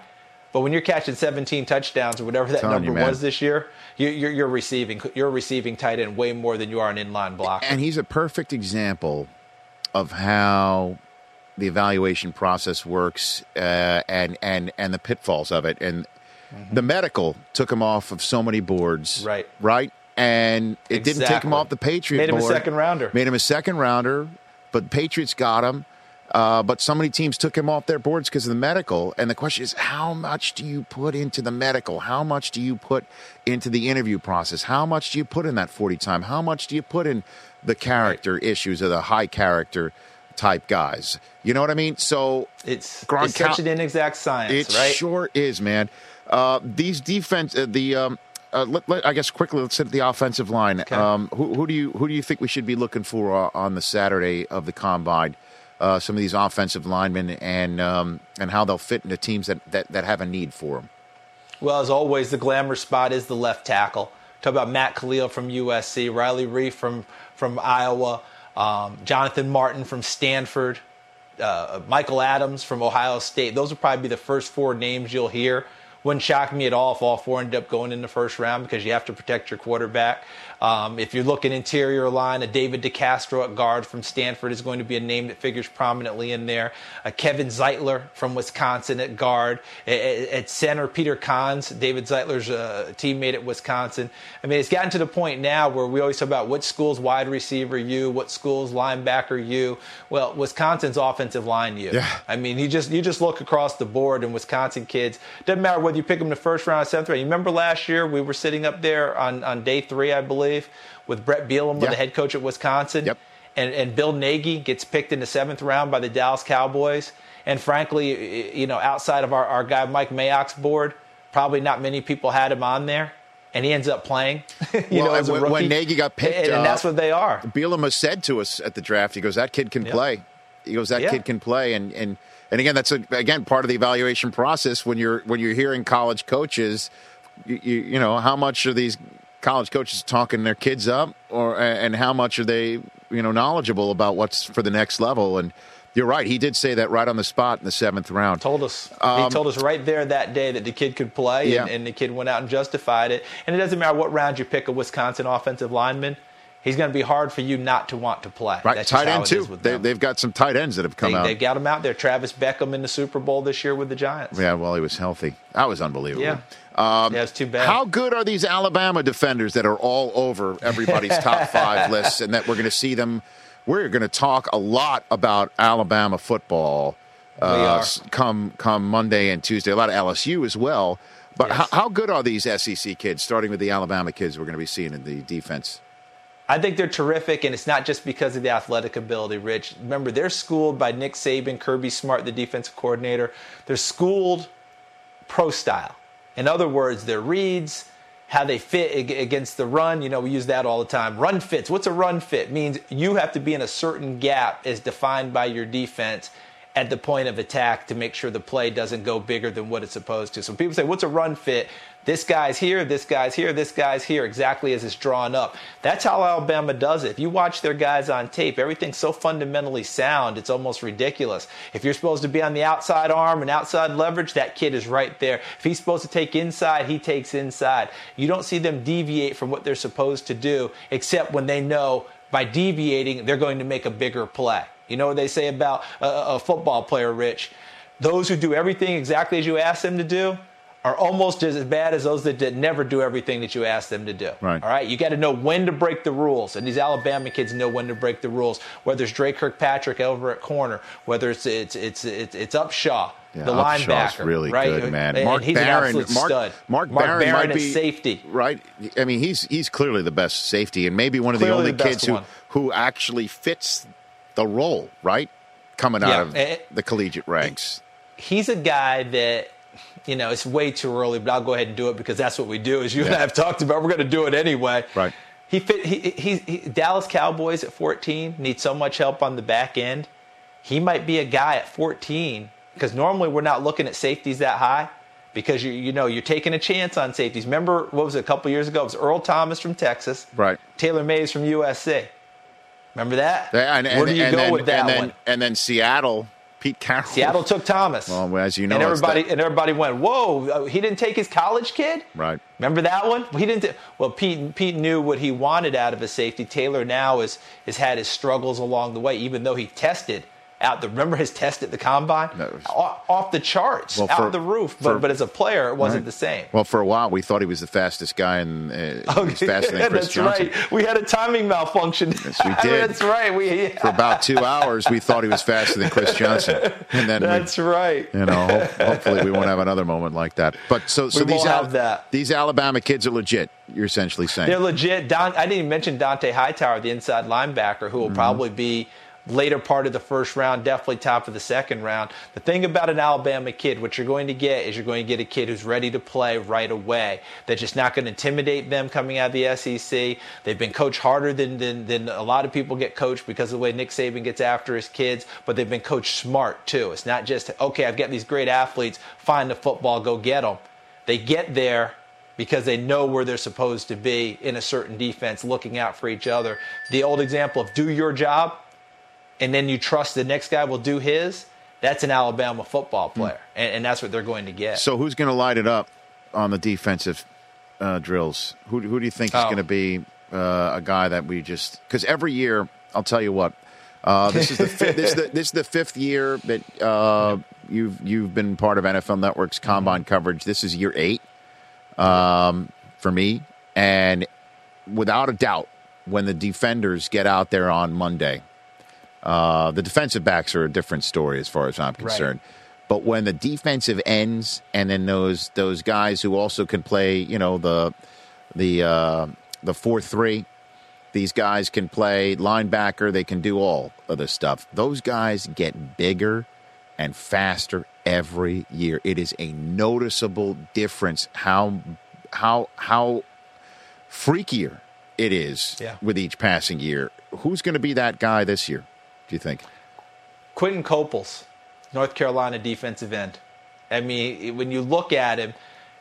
But when you're catching 17 touchdowns or whatever that number
you,
was this year, you, you're, you're receiving you're receiving tight end way more than you are an inline blocker.
And he's a perfect example of how the evaluation process works uh, and and and the pitfalls of it. And the medical took him off of so many boards,
Mm-hmm. Right.
Right, and it didn't take him off the Patriot.
Made him a second rounder.
Made him a second rounder, but Patriots got him. Uh, but so many teams took him off their boards because of the medical. And the question is, how much do you put into the medical? How much do you put into the interview process? How much do you put in that 40 time? How much do you put in the character issues of the high character type guys? You know what I mean? So
It's,
Gronkow-
it's such an inexact science,
it
right?
sure is, man. Uh, these defense, uh, the um, uh, let, let- I guess quickly, let's hit the offensive line. Um, who, who do you who do you think we should be looking for uh, on the Saturday of the combine? Uh, some of these offensive linemen and um, and how they'll fit into teams that, that, that have a need for them.
Well, as always, the glamour spot is the left tackle. Talk about Matt Kalil from USC, Riley Reiff from from Iowa, um, Jonathan Martin from Stanford, uh, Michael Adams from Ohio State. Those will probably be the first four names you'll hear. Wouldn't shock me at all if all four end up going in the first round because you have to protect your quarterback. Um, if you're looking interior line, a David DeCastro at guard from Stanford is going to be a name that figures prominently in there. A Kevin Zeitler from Wisconsin at guard. A- a- At center, Peter Konz, David Zeitler's uh, teammate at Wisconsin. I mean, it's gotten to the point now where we always talk about what school's wide receiver you, what school's linebacker you. Well, Wisconsin's offensive line you.
Yeah.
I mean, you just you just look across the board, and Wisconsin kids doesn't matter whether you pick them the first round or seventh round. You remember last year we were sitting up there on, on day three, I believe, with Brett Bielema,
Yeah.
the head coach at Wisconsin,
Yep.
and and Bill Nagy gets picked in the seventh round by the Dallas Cowboys. And frankly, you know, outside of our, our guy Mike Mayock's board, probably not many people had him on there. And he ends up playing. you
Well,
know, as a
when- when. Nagy got picked,
and, and
uh,
that's what they are.
Bielema said to us at the draft, he goes, "That kid can
Yeah.
play." He goes, "That
Yeah.
kid can play," and and and again, that's a, again part of the evaluation process when you're when you're hearing college coaches, you, you, you know, how much are these college coaches talking their kids up, or and how much are they, you know, knowledgeable about what's for the next level? And you're right. He did say that right on the spot in the seventh round.
Told us.
Um,
he told us right there that day that the kid could play,
Yeah.
and, and the kid went out and justified it. And it doesn't matter what round you pick a Wisconsin offensive lineman. He's going to be hard for you not to want to play.
Right,
That's
tight end too. They, they've got some tight ends that have come
They,
out.
they got him out there. Travis Beckum in the Super Bowl this year with the Giants.
yeah, well, he was healthy. That was unbelievable.
Yeah.
Um,
Yeah, it's too bad.
How good are these Alabama defenders that are all over everybody's top five lists, and that we're going to see them? We're going to talk a lot about Alabama football uh, come come Monday and Tuesday. A lot of LSU as well. But
Yes.
how, how good are these SEC kids? Starting with the Alabama kids, we're going to be seeing in the defense.
I think they're terrific, and it's not just because of the athletic ability, Rich. Remember, they're schooled by Nick Saban, Kirby Smart, the defensive coordinator. They're schooled pro style. In other words, their reads, how they fit against the run. You know, we use that all the time. Run fits. What's a run fit? Means you have to be in a certain gap as defined by your defense at the point of attack to make sure the play doesn't go bigger than what it's supposed to. So people say, what's a run fit? This guy's here, this guy's here, this guy's here, exactly as it's drawn up. That's how Alabama does it. If you watch their guys on tape, everything's so fundamentally sound, it's almost ridiculous. If you're supposed to be on the outside arm and outside leverage, that kid is right there. If he's supposed to take inside, he takes inside. You don't see them deviate from what they're supposed to do, except when they know by deviating, they're going to make a bigger play. You know what they say about a, a football player, Rich? Those who do everything exactly as you ask them to do are almost as bad as those that, never do everything that you ask them to do.
Right.
All right. You got to know when to break the rules, and these Alabama kids know when to break the rules. Whether it's Dre Kirkpatrick over at corner, whether it's it's it's it's, it's Upshaw,
Yeah,
the
Upshaw's
linebacker,
really
right?
good, man.
And
Mark
he's
Barron, Mark,
stud.
Mark,
Mark
Barron, might
at
be
safety.
right. I mean, he's he's clearly the best safety, and maybe one of the only
the
kids who
one.
who actually fits the role, right? Coming out
Yeah,
of the collegiate ranks.
he's a guy that you know it's way too early but i'll go ahead and do it because that's what we do as you and i have talked about. We're going to do it anyway.
Right.
he fit he, he, he dallas cowboys at 14 need so much help on the back end. He might be a guy at 14 because normally we're not looking at safeties that high because you you know you're taking a chance on safeties. Remember what was it a couple years ago? It was earl thomas from texas.
Right.
taylor mays from usc remember that?
Yeah, and,
where do you
and
go with that
and then,
one?
And then Seattle, Pete Carroll.
Seattle took Thomas.
Well, as you know,
and everybody and everybody went, "Whoa, uh, he didn't take his college kid."
Right.
Remember that one? He didn't. ta- well, Pete Pete knew what he wanted out of a safety. Taylor now is has had his struggles along the way, even though he tested out the. Remember his test at the combine?
Was-
off, off the charts,
Well,
out the roof. But
for-
but as a player, it wasn't
Right.
the same.
Well, for a while, we thought he was the fastest guy, and uh, was faster than Chris
that's
Johnson.
right. We had a timing malfunction.
Yes, we did.
that's right. We
For about two hours, we thought he was faster than Chris Johnson, and then we,
that's right.
You know, ho- hopefully we won't have another moment like that. But so, so
We
these Al-
that.
these Alabama kids are legit. You're essentially saying.
They're legit. Don, I didn't even mention Dont'a Hightower, the inside linebacker, who will probably be later part of the first round, definitely top of the second round. The thing about an Alabama kid, what you're going to get is you're going to get a kid who's ready to play right away. That's just not going to intimidate them coming out of the SEC. They've been coached harder than, than, than a lot of people get coached because of the way Nick Saban gets after his kids, but they've been coached smart too. It's not just, okay, I've got these great athletes, find the football, go get them. They get there because they know where they're supposed to be in a certain defense, looking out for each other. The old example of do your job and then you trust the next guy will do his, that's an Alabama football player. And, and that's what they're going to get.
So who's going to light it up on the defensive uh, drills? Who, who do you think is
Oh.
going to be uh, a guy that we just because every year I'll tell you what. Uh, this is the fi- this is the this is the fifth year that uh, you've you've been part of NFL Network's combine coverage. This is year eight um, for me, and without a doubt, when the defenders get out there on Monday, uh, the defensive backs are a different story as far as I'm concerned. But when the defensive ends, and then those those guys who also can play, you know the the uh, the four three, these guys can play linebacker. They can do all of this stuff. Those guys get bigger and faster every year. It is a noticeable difference how how how freakier it is
Yeah.
with each passing year. Who's going to be that guy this year? Do you think?
Quinton Coples, North Carolina defensive end. I mean, when you look at him,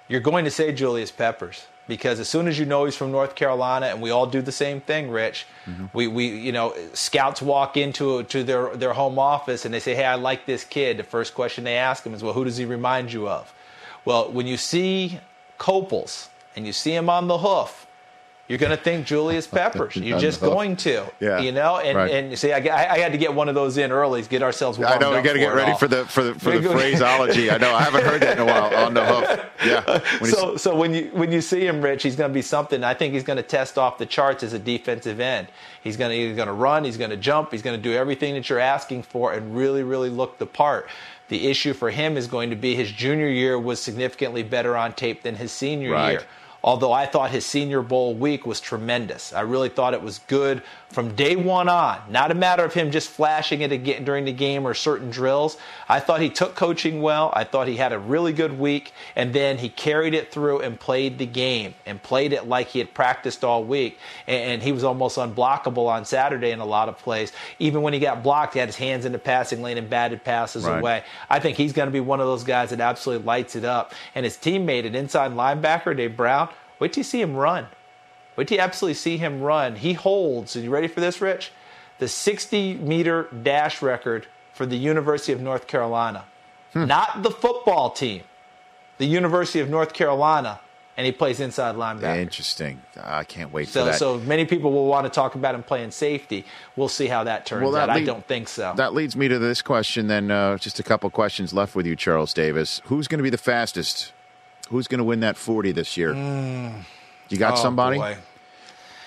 you're going to say Julius Peppers. because as soon as you know he's from North Carolina, and we all do the same thing, Rich, mm-hmm. we, we you know scouts walk into to their their home office and they say, "Hey, I like this kid." The first question they ask him is, "Well, who does he remind you of?" Well, when you see Coples and you see him on the hoof, you're going to think Julius Peppers. You're just going to,
Yeah,
you know. And
right.
and see, I, I had to get one of those in early to get ourselves.
I know we got to get ready
all.
for the for the for the phraseology. I know I haven't heard that in a while. On the hoof, yeah. When
So, so when you when you see him, Rich, he's going to be something. I think he's going to test off the charts as a defensive end. He's going to he's going to run, he's going to jump, he's going to do everything that you're asking for, and really, really look the part. The issue for him is going to be his junior year was significantly better on tape than his senior
Right.
year. Although I thought his Senior Bowl week was tremendous. I really thought it was good from day one on. Not a matter of him just flashing it again during the game or certain drills. I thought he took coaching well. I thought he had a really good week, and then he carried it through and played the game and played it like he had practiced all week. And, he was almost unblockable on Saturday in a lot of plays. Even when he got blocked, he had his hands in the passing lane and batted passes
Right.
away. I think he's going to be one of those guys that absolutely lights it up. And his teammate, an inside linebacker, Dave Brown, wait till you see him run. Wait till you absolutely see him run. He holds, are you ready for this, Rich? The 60 meter dash record for the University of North Carolina. Not the football team, the University of North Carolina. And he plays inside linebacker.
Interesting. I can't wait for
So,
that.
so many people will want to talk about him playing safety. We'll see how that turns
Well, that
out. I don't think so.
That leads me to this question. Then, uh, just a couple questions left with you, Charles Davis. Who's going to be the fastest? Who's going to win that forty this year? You got
Oh,
somebody?
boy.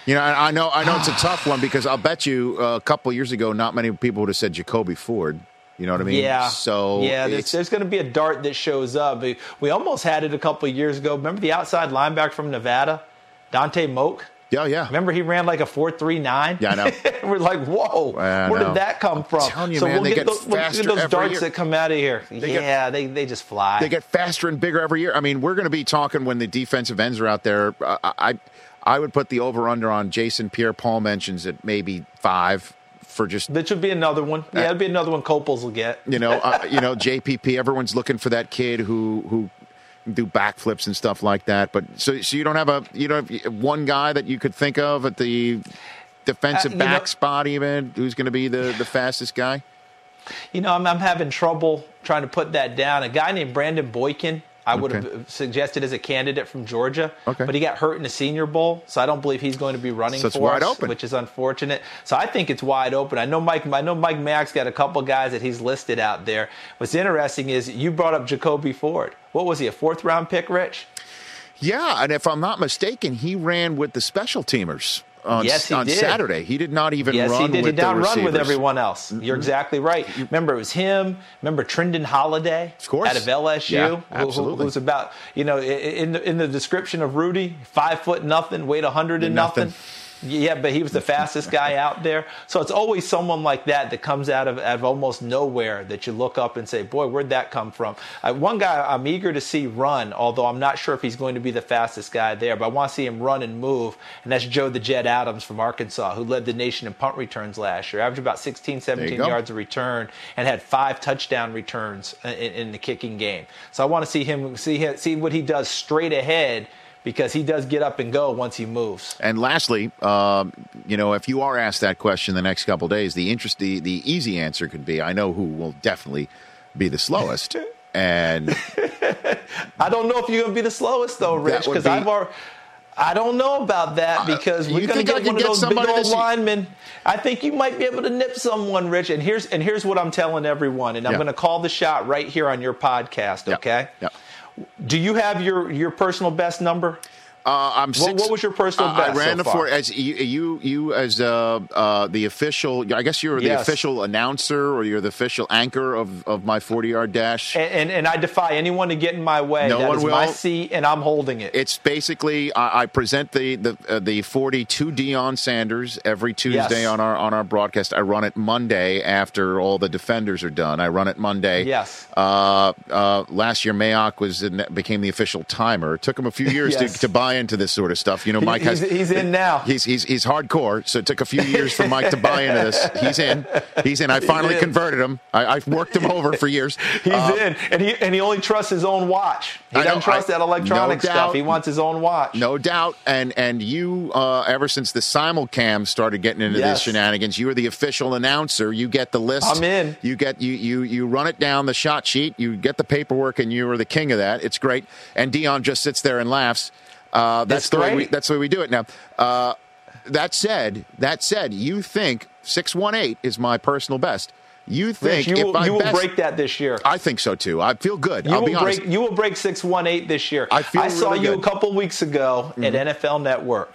You know, I I know, I know it's a tough one because I'll bet you uh, a couple years ago, not many people would have said Jacoby Ford. You know what I mean?
Yeah.
So
yeah, there's, there's going to be a dart that shows up. We, we almost had it a couple of years ago. Remember the outside linebacker from Nevada, Dontay Moch?
yeah, yeah.
Remember he ran like a four three nine.
Yeah, I know.
We're like, whoa,
I
where
know.
did that come from?
telling you,
so
man,
we'll
they
get,
get
those, we'll get those darts
year.
that come out of here.
get-
yeah, they they just fly.
They get faster and bigger every year. I mean, we're going to be talking when the defensive ends are out there. I, I would put the over under on Jason Pierre Paul mentions at maybe five for just
that should be another one. Yeah, it'll be another one. Coples will get.
you know, uh, you know, JPP. Everyone's looking for that kid who who do backflips and stuff like that. But so so you don't have a you don't have one guy that you could think of at the defensive
Uh, you know-
back spot even who's going to be the the fastest guy.
You know, I'm, I'm having trouble trying to put that down. A guy named Brandon Boykin, I would
Okay.
have suggested as a candidate from Georgia,
Okay.
but he got hurt in the Senior Bowl, so I don't believe he's going to be running
So
for us, which is unfortunate. So I think it's wide open. I know Mike. I know Mike Mack's got a couple guys that he's listed out there. What's interesting is you brought up Jacoby Ford. What was he? A fourth round pick, Rich?
Yeah, and if I'm not mistaken, he ran with the special teamers on,
Yes, he
on
did.
Saturday. He did not even
Yes,
run
he did. He
with
did not run with.
Mm-hmm.
everyone else. You're exactly right. Remember, it was him. Remember Trindon Holliday,
Of course.
out of LSU,
Yeah,
who- who,
absolutely.
who's about you know in the, in the description of Rudy, five foot nothing, weighed a hundred and
Nothing.
nothing. Yeah, but he was the fastest guy out there. So it's always someone like that that comes out of, out of almost nowhere that you look up and say, boy, where'd that come from? Uh, one guy I'm eager to see run, although I'm not sure if he's going to be the fastest guy there, but I want to see him run and move, and that's Joe the Jet Adams from Arkansas, who led the nation in punt returns last year. Averaged about 16, 17 yards a return and had five touchdown returns in, in the kicking game. So I want to see him see him, see what he does straight ahead because he does get up and go once he moves.
And lastly, um, you know, if you are asked that question the next couple days, the interest, the, the easy answer could be, I know who will definitely be the slowest, and
I don't know if you're going to be the slowest though, Rich, because
be-
I've already. I don't know about that because
you
we're going to get one of those big old linemen. I think you might be able to nip someone, Rich. And here's and here's what I'm telling everyone, and I'm
Yeah.
going to call the shot right here on your podcast.
Yeah.
Okay?
Yeah.
Do you have your your personal best number?
Uh, I'm
What-
six,
what was your personal
uh,
best
I ran
so
the four as you you, you as uh, uh, the official. I guess you're the
Yes.
official announcer or you're the official anchor of, of my 40 yard dash.
And, and and I defy anyone to get in my way.
No
That
one
is my
will.
seat, and I'm holding it.
It's basically I, I present the the uh, the 40 to Deion Sanders every Tuesday
Yes.
on our on our broadcast. I run it Monday after all the defenders are done. I run it Monday.
Yes.
Uh, uh, last year Mayock was in, became the official timer. It took him a few years
Yes.
to, to buy buy into this sort of stuff. You know, Mike
he's,
has
he's in now.
He's he's he's hardcore. So it took a few years for Mike to buy into this. He's in. He's in. I finally
in.
converted him. I, I've worked him over for years.
He's
Uh,
in, and he and he only trusts his own watch. He
I
doesn't trust
I-
that electronic
no
stuff. He wants his own watch.
No doubt, and and you, uh, ever since the simulcam started getting into
Yes.
this shenanigans, you are the official announcer. You get the list.
I'm in.
You get you you you run it down the shot sheet. You get the paperwork, and you are the king of that. It's great. And Deion just sits there and laughs. Uh, that's the way we, that's the way we do it now. Uh, that said, that said, you think six one eight is my personal best. You think
Rich, you,
if
will, you will break that this year.
I think so too. I feel good.
You
I'll
will
be honest.
break. You will break six one eight this year.
I feel
saw
really
you
good. Mm-hmm.
a couple weeks ago at NFL Network,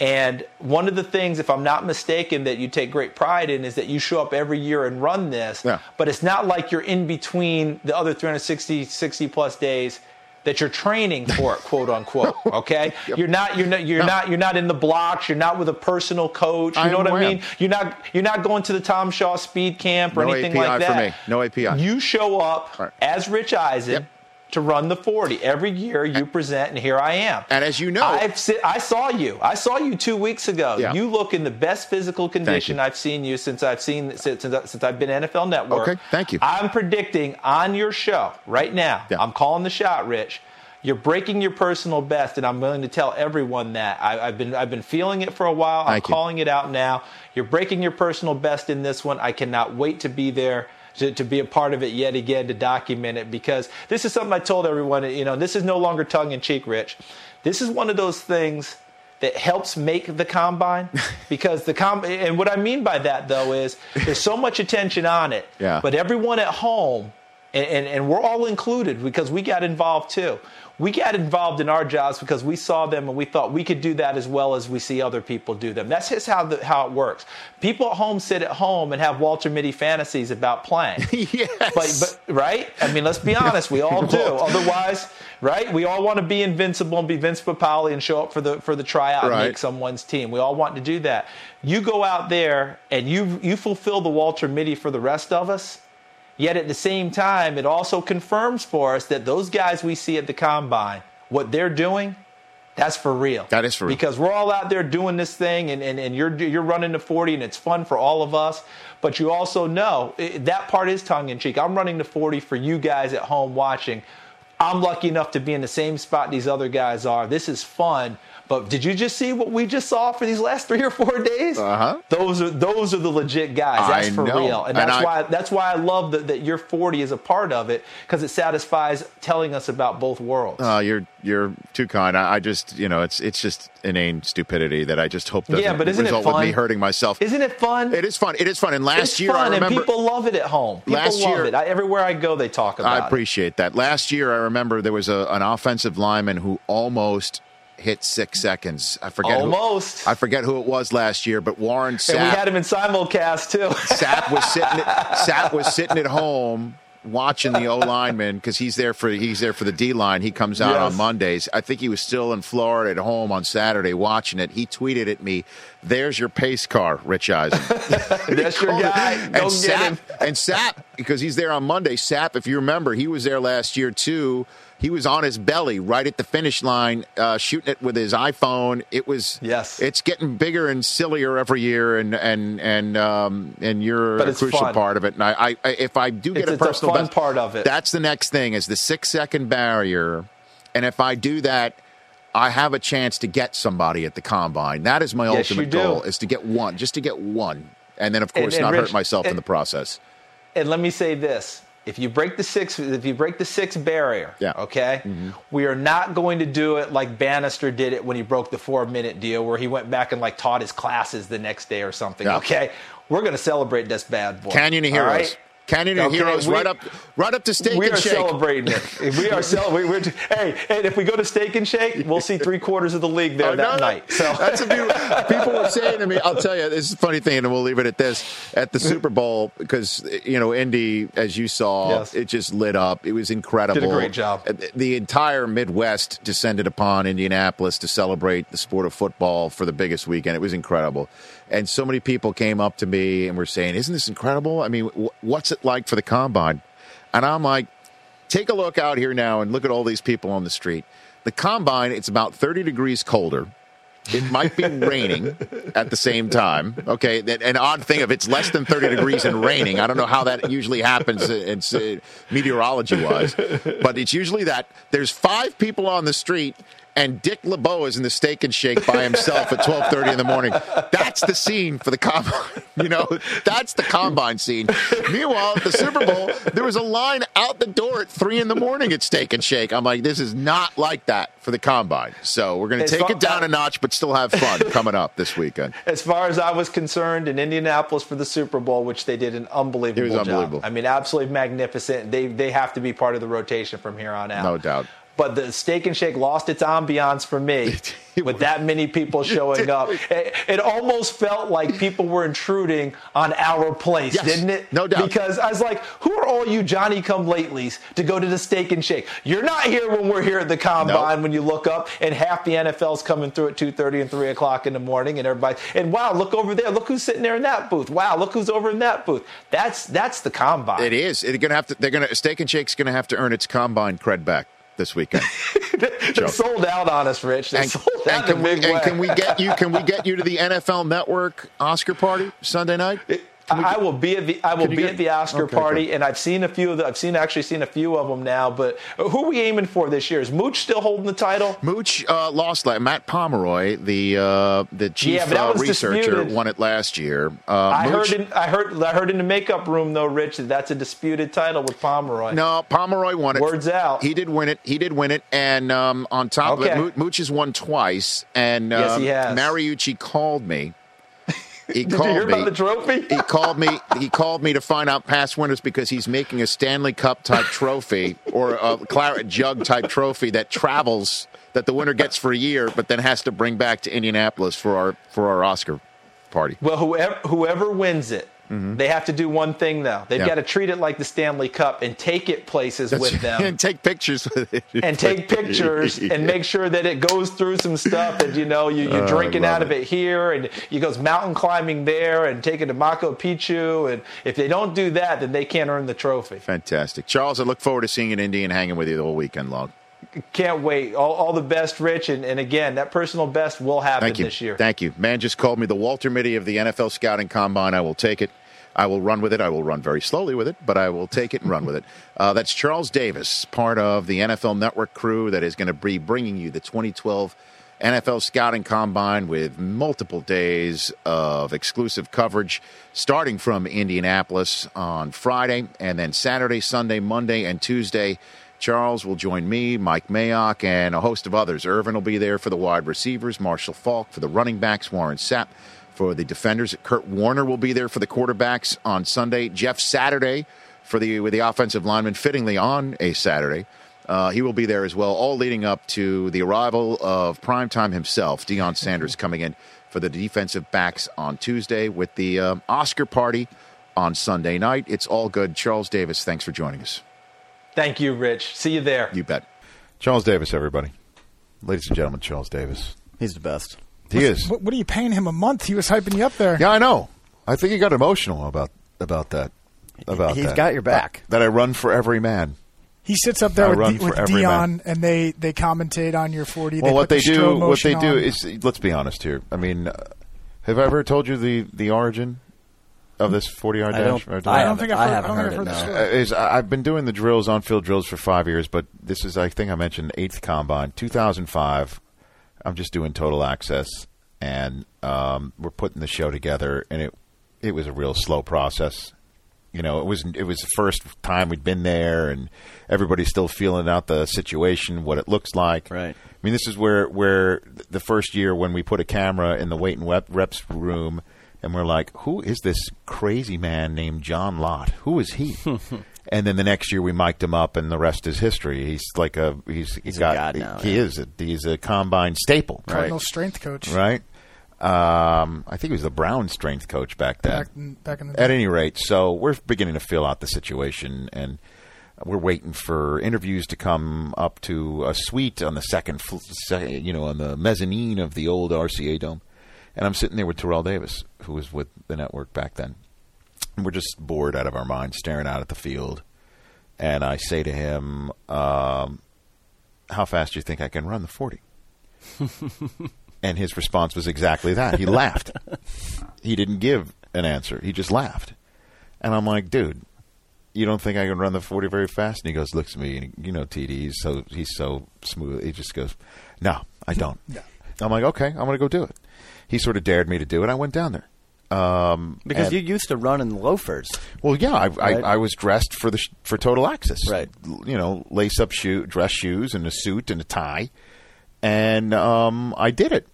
and one of the things, if I'm not mistaken, that you take great pride in is that you show up every year and run this.
Yeah.
But it's not like you're in between the other 360, 60 plus days that you're training for it, quote unquote. Okay, you're not. You're not. You're
No.
not. You're not in the blocks. You're not with a personal coach. You
I
know what I mean? You're not. You're not going to the Tom Shaw Speed Camp or
No
anything
API
like
for
that.
me. No API.
You show up
Right.
as Rich Eisen
Yep.
To run the 40. Every year you present, and here I am.
And as you know-
I've si- I saw you. I saw you two weeks ago.
Yeah.
You look in the best physical condition. I've seen you since I've seen since, since since I've been NFL Network.
Okay, thank you.
I'm predicting on your show right now.
Yeah.
I'm calling the shot, Rich. You're breaking your personal best, and I'm willing to tell everyone that. I, I've been I've been feeling it for a while. I'm
Thank you.
calling it out now. You're breaking your personal best in this one. I cannot wait to be there to, to be a part of it yet again to document it because this is something I told everyone. You know, this is no longer tongue in cheek, Rich. This is one of those things that helps make the combine because the com and what I mean by that though is there's so much attention on it.
Yeah.
But everyone at home and, and, and we're all included because we got involved too. We got involved in our jobs because we saw them and we thought we could do that as well as we see other people do them. That's just how the, how it works. People at home sit at home and have Walter Mitty fantasies about playing.
yes.
But, but right? I mean, let's be honest. We all do. Otherwise, right? We all want to be invincible and be Vince Papale and show up for the for the tryout and make someone's team. We all want to do that. You go out there and you you fulfill the Walter Mitty for the rest of us. Yet at the same time, it also confirms for us that those guys we see at the combine, what they're doing, that's for real.
That is for real.
Because we're all out there doing this thing, and, and, and you're you're running the 40, and it's fun for all of us. But you also know eh, that part is tongue in cheek. I'm running the 40 for you guys at home watching. I'm lucky enough to be in the same spot these other guys are. This is fun. But did you just see what we just saw for these last three or four days?
Uh-huh.
Those are those are the legit guys. That's
I
for
know.
real, and
And
that's
I-
why that's why I love that, that your 40 is a part of it because it satisfies telling us about both worlds.
Oh, you're you're too kind. I, I just you know it's it's just inane stupidity that I just hope doesn't
Yeah, but isn't it
result with me hurting myself.
Isn't it fun?
It is fun. It is fun. And last
it's
year
fun,
I remember
and people love it at home. People
Last
love
year-
it. I, everywhere I go, they talk about
I appreciate that. Last year, I remember there was a, an offensive lineman who almost hit six seconds. I forget.
Almost.
Who, I forget who it was last year, but Warren
it. And we had him in simulcam too.
Sapp was sitting. At, Sapp was sitting at home watching the O lineman because he's there for he's there for the D line. He comes out
Yes.
on Mondays. I think he was still in Florida at home on Saturday watching it. He tweeted at me, "There's your pace car, Rich Eisen."
That's your guy.
and
Go
Sapp, and Sapp, because he's there on Monday. Sapp, if you remember, he was there last year too. He was on his belly right at the finish line, uh, shooting it with his iPhone. It was
Yes.
It's getting bigger and sillier every year, and and and um, and you're a crucial
fun.
part of it. And I, I, if I do get
It's-
a
a
personal
fun
best,
part of it.
That's the next thing is the six second barrier, and if I do that. I have a chance to get somebody at the combine. That is my
Yes,
ultimate goal: is to get one, just to get one, and then of course
and
not
Rich,
hurt myself in the process.
And let me say this: if you break the six, if you break the six barrier,
Yeah. Mm-hmm.
okay, we are not going to do it like Bannister did it when he broke the four minute deal, where he went back and like taught his classes the next day or something.
Yeah.
Okay, we're going to celebrate this bad boy.
Canyon of Heroes.
right?
Canyon
Okay,
Heroes,
we-
right up, right up to Steak
we
and Shake.
We are celebrating it. If we are celebrating. We're, hey, and if we go to Steak and Shake, we'll see three quarters of the league there
Oh,
that
no,
night. So
that's a beautiful. People were saying to me, "I'll tell you, this is a funny thing, and we'll leave it at this." At the Super Bowl, because you know, Indy, as you saw,
Yes.
it just lit up. It was incredible.
Did a great job.
The entire Midwest descended upon Indianapolis to celebrate the sport of football for the biggest weekend. It was incredible, and so many people came up to me and were saying, "Isn't this incredible? I mean, wh- what's it like for the combine?" And I'm like, take a look out here now and look at all these people on the street. The combine, it's about 30 degrees colder. It might be raining at the same time. Okay, that- an odd thing if it's less than 30 degrees and raining. I don't know how that usually happens. It's uh, meteorology wise, but it's usually that. There's five people on the street, and Dick LeBeau is in the Steak and Shake by himself at 12:30 in the morning. That's the scene for the combine. You know, that's the combine scene. Meanwhile, at the Super Bowl, there was a line out the door at three in the morning at Steak and Shake. I'm like, this is not like that for the combine. So we're going to take
far-
it down a notch, but still have fun coming up this weekend.
as far as I was concerned, in Indianapolis for the Super Bowl, which they did an unbelievable
It was unbelievable.
job. I mean, absolutely magnificent. They they have to be part of the rotation from here on out.
No doubt.
But the Steak and Shake lost its ambiance for me with that many people showing up. It, it almost felt like people were intruding on our place,
Yes,
didn't it?
no doubt.
Because I was like, who are all you Johnny come latelys to go to the Steak and Shake? You're not here when we're here at the combine
Nope.
when you look up and half the NFL's coming through at 2.30 and 3 o'clock in the morning and everybody, and wow, look over there. Look who's sitting there in that booth. Wow, look who's over in that booth. That's that's the combine.
It is. They're going to have to. They're going to. Steak and Shake's going to have to earn its combine cred back this weekend.
they sold out on us, Rich. They
and,
sold out
can we, and
way.
can we get you? Can we get you to the NFL Network Oscar party Sunday night?
I I will be at the I will be
get-
at the Oscar
Okay,
party,
good.
and I've seen a few of the, I've seen actually seen a few of them now. But who are we aiming for this year? Is Mooch still holding the title?
Mooch uh, lost that. Matt Pomeroy, the uh, the chief
Yeah,
uh, researcher,
disputed.
won it last year. Uh,
I
Mooch-
heard in, I heard I heard in the makeup room though, Rich, that that's a disputed title with Pomeroy.
No, Pomeroy won it.
Words out.
He did win it. He did win it. And um, on top
Okay.
of it, Mo- Mooch has won twice. And
Yes,
um,
he has.
Mariucci called me. He
Did
called
you hear
me.
about the trophy?
he called me. He called me to find out past winners because he's making a Stanley Cup type trophy or a claret jug type trophy that travels that the winner gets for a year, but then has to bring back to Indianapolis for our for our Oscar party.
Well, whoever whoever wins it, they have to do one thing though. They've
Mm-hmm.
Got to treat it like the Stanley Cup and take it places with them.
and take pictures with it.
and take pictures and make sure that it goes through some stuff and you know you, you're
Oh,
drinking out of
it.
it here and you goes mountain climbing there and taking to Machu Picchu and if they don't do that then they can't earn the trophy.
Fantastic, Charles. I look forward to seeing you in Indy and hanging with you the whole weekend long.
Can't wait. All, all the best, Rich, and, and again that personal best will happen
Thank you.
this year.
Thank you. Man just called me the Walter Mitty of the NFL Scouting Combine. I will take it. I will run with it. I will run very slowly with it, but I will take it and run with it. Uh, that's Charles Davis, part of the NFL Network crew that is going to be bringing you the 2012 NFL Scouting Combine with multiple days of exclusive coverage, starting from Indianapolis on Friday, and then Saturday, Sunday, Monday, and Tuesday. Charles will join me, Mike Mayock, and a host of others. Irvin will be there for the wide receivers, Marshall Faulk for the running backs, Warren Sapp for the defenders. Kurt Warner will be there for the quarterbacks on Sunday. Jeff Saturday for the with the offensive lineman, fittingly on a Saturday. Uh, he will be there as well, all leading up to the arrival of primetime himself, Deion Sanders, coming in for the defensive backs on Tuesday with the um, Oscar party on Sunday night. It's all good. Charles Davis, thanks for joining us.
Thank you, Rich. See you there.
You bet. Charles Davis, everybody. Ladies and gentlemen, Charles Davis.
He's the best.
He is.
What, what are you paying him a month? He was hyping you up there.
Yeah, I know. I think he got emotional about about that. About
He's
that.
got your back.
That, that I run for every man.
He sits up there
I
with,
run
with
every
Deion, and they they commentate on your forty.
Well,
they
what they
the
do,
Stro
what they
motion
do is, let's be honest here. I mean, uh, have I ever told you the the origin of this forty yard
I
dash?
don't-
Or
I
I don't think I've
I
heard,
haven't
I don't think
heard it,
heard
no.
the
Uh, is I've been doing the drills on field drills for five years, but this is I think I mentioned eighth combine, two thousand five. I'm just doing total access, and um, we're putting the show together, and it it was a real slow process. You know, it was it was the first time we'd been there, and everybody's still feeling out the situation, what it looks like.
Right.
I mean, this is where where the first year when we put a camera in the weight and rep, reps room, and we're like, "Who is this crazy man named John Lott? Who is he?" and then the next year we mic'd him up, and the rest is history. He's like a he's he's
a
got
god now,
he
yeah.
is a, he's a combine staple, right?
Cardinal strength coach.
Right. Um, I think he was the Brown strength coach back then.
Back in, back in the
At any rate, so we're beginning to fill out the situation, and we're waiting for interviews to come up to a suite on the second, fl- se- you know, on the mezzanine of the old RCA Dome. And I'm sitting there with Terrell Davis, who was with the network back then. And we're just bored out of our minds, staring out at the field. And I say to him, um, how fast do you think I can run the 40? and his response was exactly that. He laughed. He didn't give an answer. He just laughed. And I'm like, dude, you don't think I can run the 40 very fast? And he goes, looks at me, and you know, TD, he's so he's so smooth. He just goes, no, I don't. I'm like, okay, I'm going to go do it. He sort of dared me to do it. I went down there. Um,
Because
and-
you used to run in loafers.
well, yeah, I,
Right.
I, I was dressed for the sh- for total access.
Right.
You know, lace up shoe, dress shoes, and a suit and a tie, and um, I did it.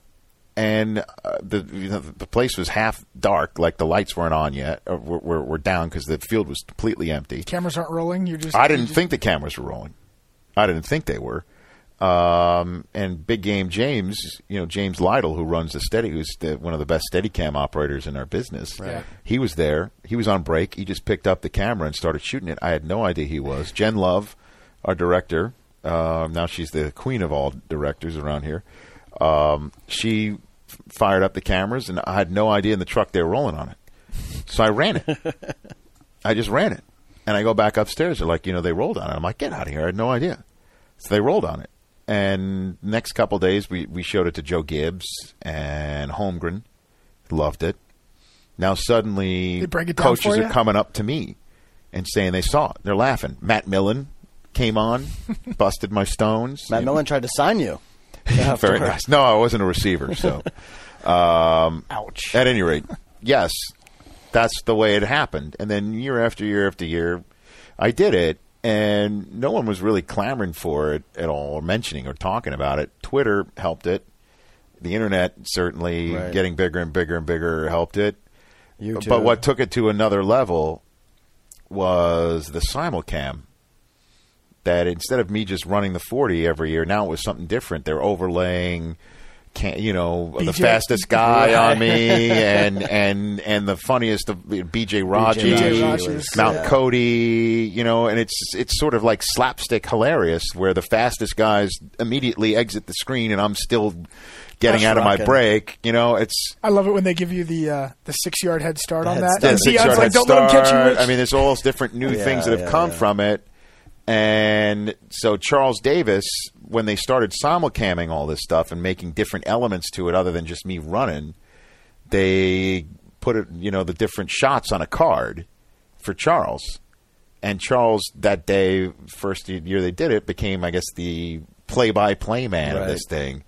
And uh, the you know, the place was half dark, like the lights weren't on yet, or were, were, were down because the field was completely empty.
Cameras aren't rolling. You're just.
I didn't
just-
think the cameras were rolling. I didn't think they were. Um, and Big Game James, you know James Lytle, who runs the steady, who's the, one of the best Steadicam operators in our business.
Right.
He was there. He was on break. He just picked up the camera and started shooting it. I had no idea he was. Jen Love, our director, um, now she's the queen of all directors around here. Um, she f- fired up the cameras, and I had no idea in the truck they were rolling on it. So I ran it. I just ran it. And I go back upstairs. They're like, you know, they rolled on it. I'm like, get out of here. I had no idea. So they rolled on it. And next couple days, we, we showed it to Joe Gibbs and Holmgren. Loved it. Now suddenly,
They break it down
coaches are coming up to me and saying they saw it. They're laughing. Matt Millen came on, busted my stones.
Matt Millen tried to sign you.
Very nice. No, I wasn't a receiver, so. Um,
Ouch.
At any rate, yes, that's the way it happened. And then year after year after year, I did it, and no one was really clamoring for it at all, or mentioning or talking about it. Twitter helped it. The internet certainly
Right.
getting bigger and bigger and bigger helped it.
YouTube.
But what took it to another level was the simulcam. That instead of me just running the 40 every year, now it was something different. They're overlaying, can, you know, the fastest guy
Right.
on me, and and and the funniest of BJ Rogers,
BJ
Rogers,
Rogers.
Mount
yeah.
Cody, you know, and it's it's sort of like slapstick hilarious, where the fastest guys immediately exit the screen, and I'm still getting
That's
out of my
rocking.
break. You know, it's
I love it when they give you the uh, the six yard head start on
head
that.
start.
yeah, six
Deion's
yard
like,
head
don't let him catch you.
I mean, there's all those different new
Yeah,
things that have
yeah,
come
yeah.
from it. And so Charles Davis, when they started simulcamming all this stuff and making different elements to it other than just me running, they put it, you know, the different shots on a card for Charles. And Charles that day, first year they did it, became, I guess, the play-by-play man of this thing.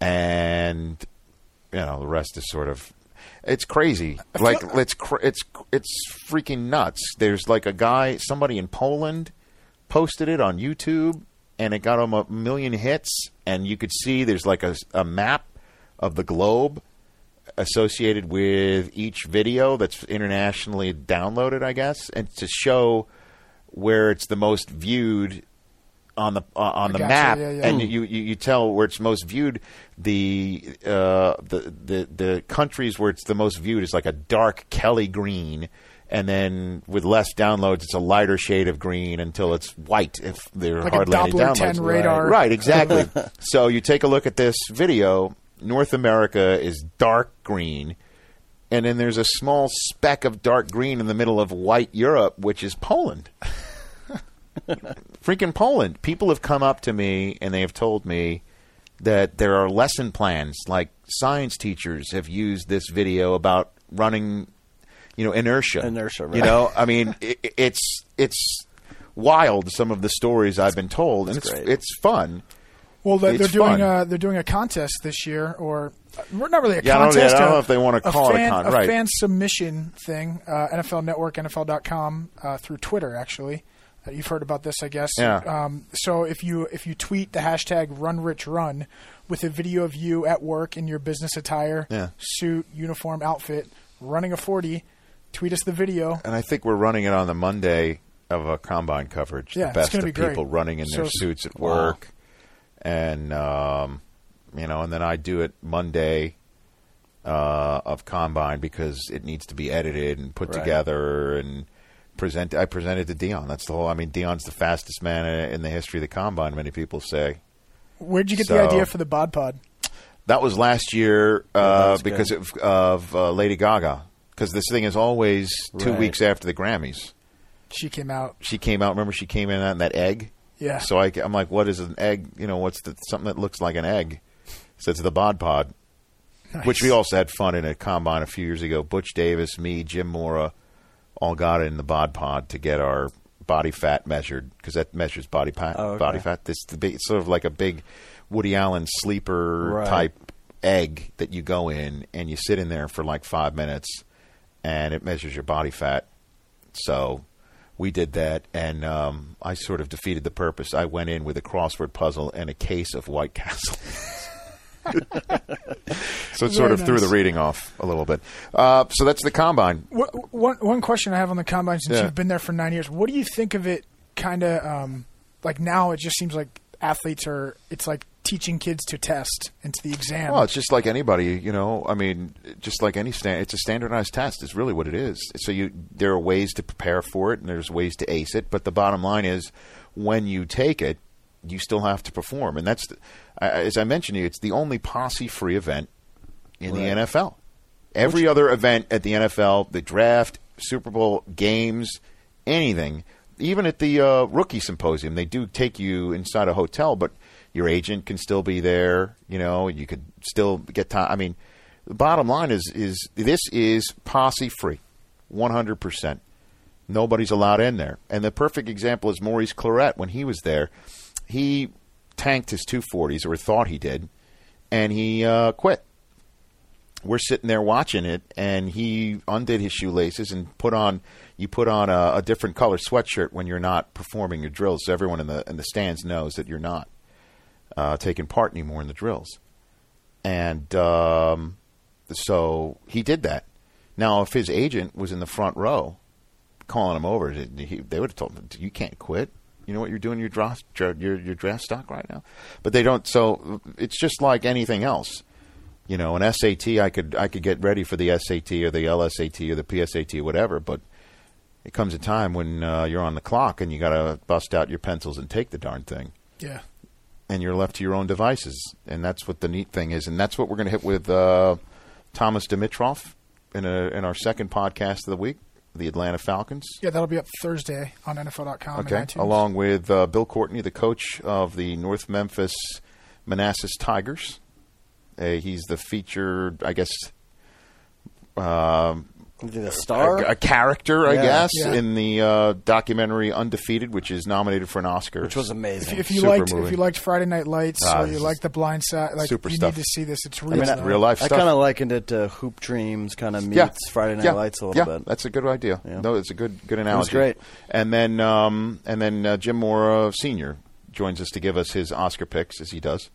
And you know, the rest is sort of it's crazy. Like it's cr- it's it's freaking nuts. There's like a guy, somebody in Poland posted it on YouTube, and it got him a million hits. And you could see there's like a, a map of the globe associated with each video that's internationally downloaded, I guess, and to show where it's the most viewed on the uh, on the
gotcha,
map,
yeah, yeah.
and you, you you tell where it's most viewed. The uh, the the the countries where it's the most viewed is like a dark Kelly green, and then with less downloads, it's a lighter shade of green until it's white. If there are
Like
hardly any downloads,
10 radar.
right? Right, exactly. so you take a look at this video. North America is dark green. And then there's a small speck of dark green in the middle of white Europe, which is Poland. Freaking Poland. People have come up to me and they have told me that there are lesson plans, like science teachers have used this video about running, you know, inertia.
Inertia, Right.
You know, I mean, i it's it's wild. Some of the stories I've been told, and it's
great.
it's fun.
Well, they're, they're doing
fun.
a they're doing a contest this year, or uh, not really a contest.
Yeah, I don't-
contest.
I don't
a-
know if they wanna call it a
fan,
con- right.
fan submission thing. Uh, NFL Network, NFL.com, uh, through Twitter. Actually, uh, you've heard about this, I guess.
Yeah.
Um, so if you if you tweet the hashtag RunRichRun with a video of you at work in your business attire,
Yeah.
suit, uniform, outfit, running a forty, tweet us the video.
And I think we're running it on the Monday of a combine coverage.
Yeah,
the
it's
best
gonna
of
be great.
people running in their suits at
Wow.
work, and um, you know, and then I do it Monday uh, of combine because it needs to be edited and put
Right.
together and present. I presented to Deion. That's the whole. I mean, Deion's the fastest man in the history of the combine. Many people say.
Where'd you get
So-
the idea for the Bod Pod?
That was last year
that
uh,
was
because of, of uh, Lady Gaga. Because this thing is always two
Right.
weeks after the Grammys.
She came out.
She came out. Remember, she came in on that egg.
Yeah.
So I, am like, what is an egg? You know, what's the something that looks like an egg? So it's the Bod Pod, which we also had fun in a combine a few years ago. Butch Davis, me, Jim Mora, all got in the Bod Pod to get our body fat measured because that measures body fat.
Oh, okay.
Body fat. This the big, it's sort of like a big Woody Allen sleeper
Right.
type egg that you go in and you sit in there for like five minutes, and it measures your body fat. So we did that, and um, I sort of defeated the purpose. I went in with a crossword puzzle and a case of White Castle. so it sort
Very
of threw the reading off a little bit. Uh, so that's the combine.
What, one one question I have on the combine since
Yeah.
you've been there for nine years. What do you think of it? Kind of um, like now, it just seems like athletes are. It's like teaching kids to test and to the exam.
Well, it's just like anybody, you know. I mean, just like any stand, it's a standardized test. Is really what it is. So you, there are ways to prepare for it, and there's ways to ace it. But the bottom line is, when you take it, you still have to perform, and that's, the, as I mentioned to you, it's the only posse-free event in the NFL. Every other event at the NFL, the draft, Super Bowl, games, anything, even at the uh, rookie symposium, they do take you inside a hotel, but your agent can still be there. You know, and you could still get time. I mean, the bottom line is is this is posse free, one hundred percent. Nobody's allowed in there. And the perfect example is Maurice Clarett. When he was there, he tanked his 240s, or thought he did, and he uh, quit we're sitting there watching it, and he undid his shoelaces and put on. You put on a, a different color sweatshirt when you're not performing your drills, so everyone in the in the stands knows that you're not uh, taking part anymore in the drills. And um, so he did that. Now, if his agent was in the front row, calling him over, he, they would have told him, "You can't quit. You know what you're doing your draft your your draft stock right now." But they don't. So it's just like anything else you know, an SAT, I could I could get ready for the SAT or the LSAT or the PSAT or whatever, but it comes a time when uh, you're on the clock and you got to bust out your pencils and take the darn thing,
yeah.
And you're left to your own devices, and that's what the neat thing is, and that's what we're going to hit with uh, Thomas Dimitroff in a, in our second podcast of the week, the Atlanta Falcons.
Yeah, that'll be up Thursday on NFL.com.
Okay, along with uh, Bill Courtney, the coach of the North Memphis Manassas Tigers. Uh, he's the featured, I guess, um,
The star.
a, a character, I guess,
Yeah.
in the uh, documentary Undefeated, which is nominated for an Oscar.
which was amazing.
if you
Super
liked
movie.
if you liked Friday Night Lights
Ah,
or you
is
like The Blind Side, like
super
you
stuff.
need to see this. It's
I
real.
mean,
stuff.
real life
I
stuff.
kind of likened it to Hoop Dreams, kind of meets
yeah.
Friday Night
yeah.
Lights a little
yeah,
bit.
That's a good idea.
Yeah.
No, it's a good good analogy.
great.
And then um, and then uh, Jim Mora Senior joins us to give us his Oscar picks as he does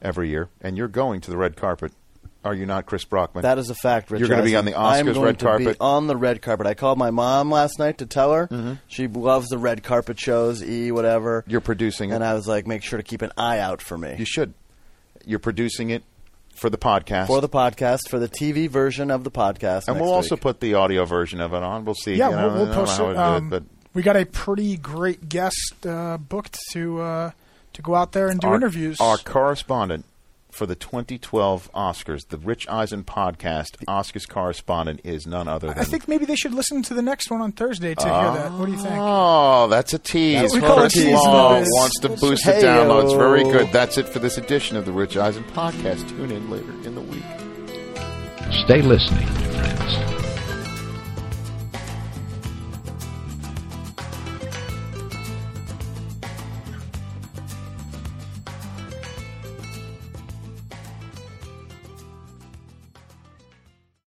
every year. And you're going to the red carpet, are you not, Chris Brockman?
That is a fact, Rich.
You're gonna be on the
I'm
Oscars
going
red
to
carpet?
Be on the red carpet. I called my mom last night to tell her.
Mm-hmm.
She loves the red carpet shows, E whatever.
You're producing it.
and I was like, make sure to keep an eye out for me
You should. You're producing it for the podcast.
for the podcast for the TV version of the podcast.
and
next
we'll also
week.
put the audio version of it on. We'll see.
yeah,
you know,
we'll, we'll
I don't know
post it.
to do
Um,
but
we got a pretty great guest uh, booked to uh, to go out there and do
our,
interviews.
Our correspondent for the 2012 Oscars, the Rich Eisen podcast, Oscars correspondent is none other than.
I think maybe they should listen to the next one on Thursday to hear that. What do you think?
Oh, that's a tease.
That's what we
Chris
a tease,
Law
Liz.
wants to boost the
Hey-o.
downloads. Very good. That's it for this edition of the Rich Eisen podcast. Tune in later in the week.
Stay listening, my friends.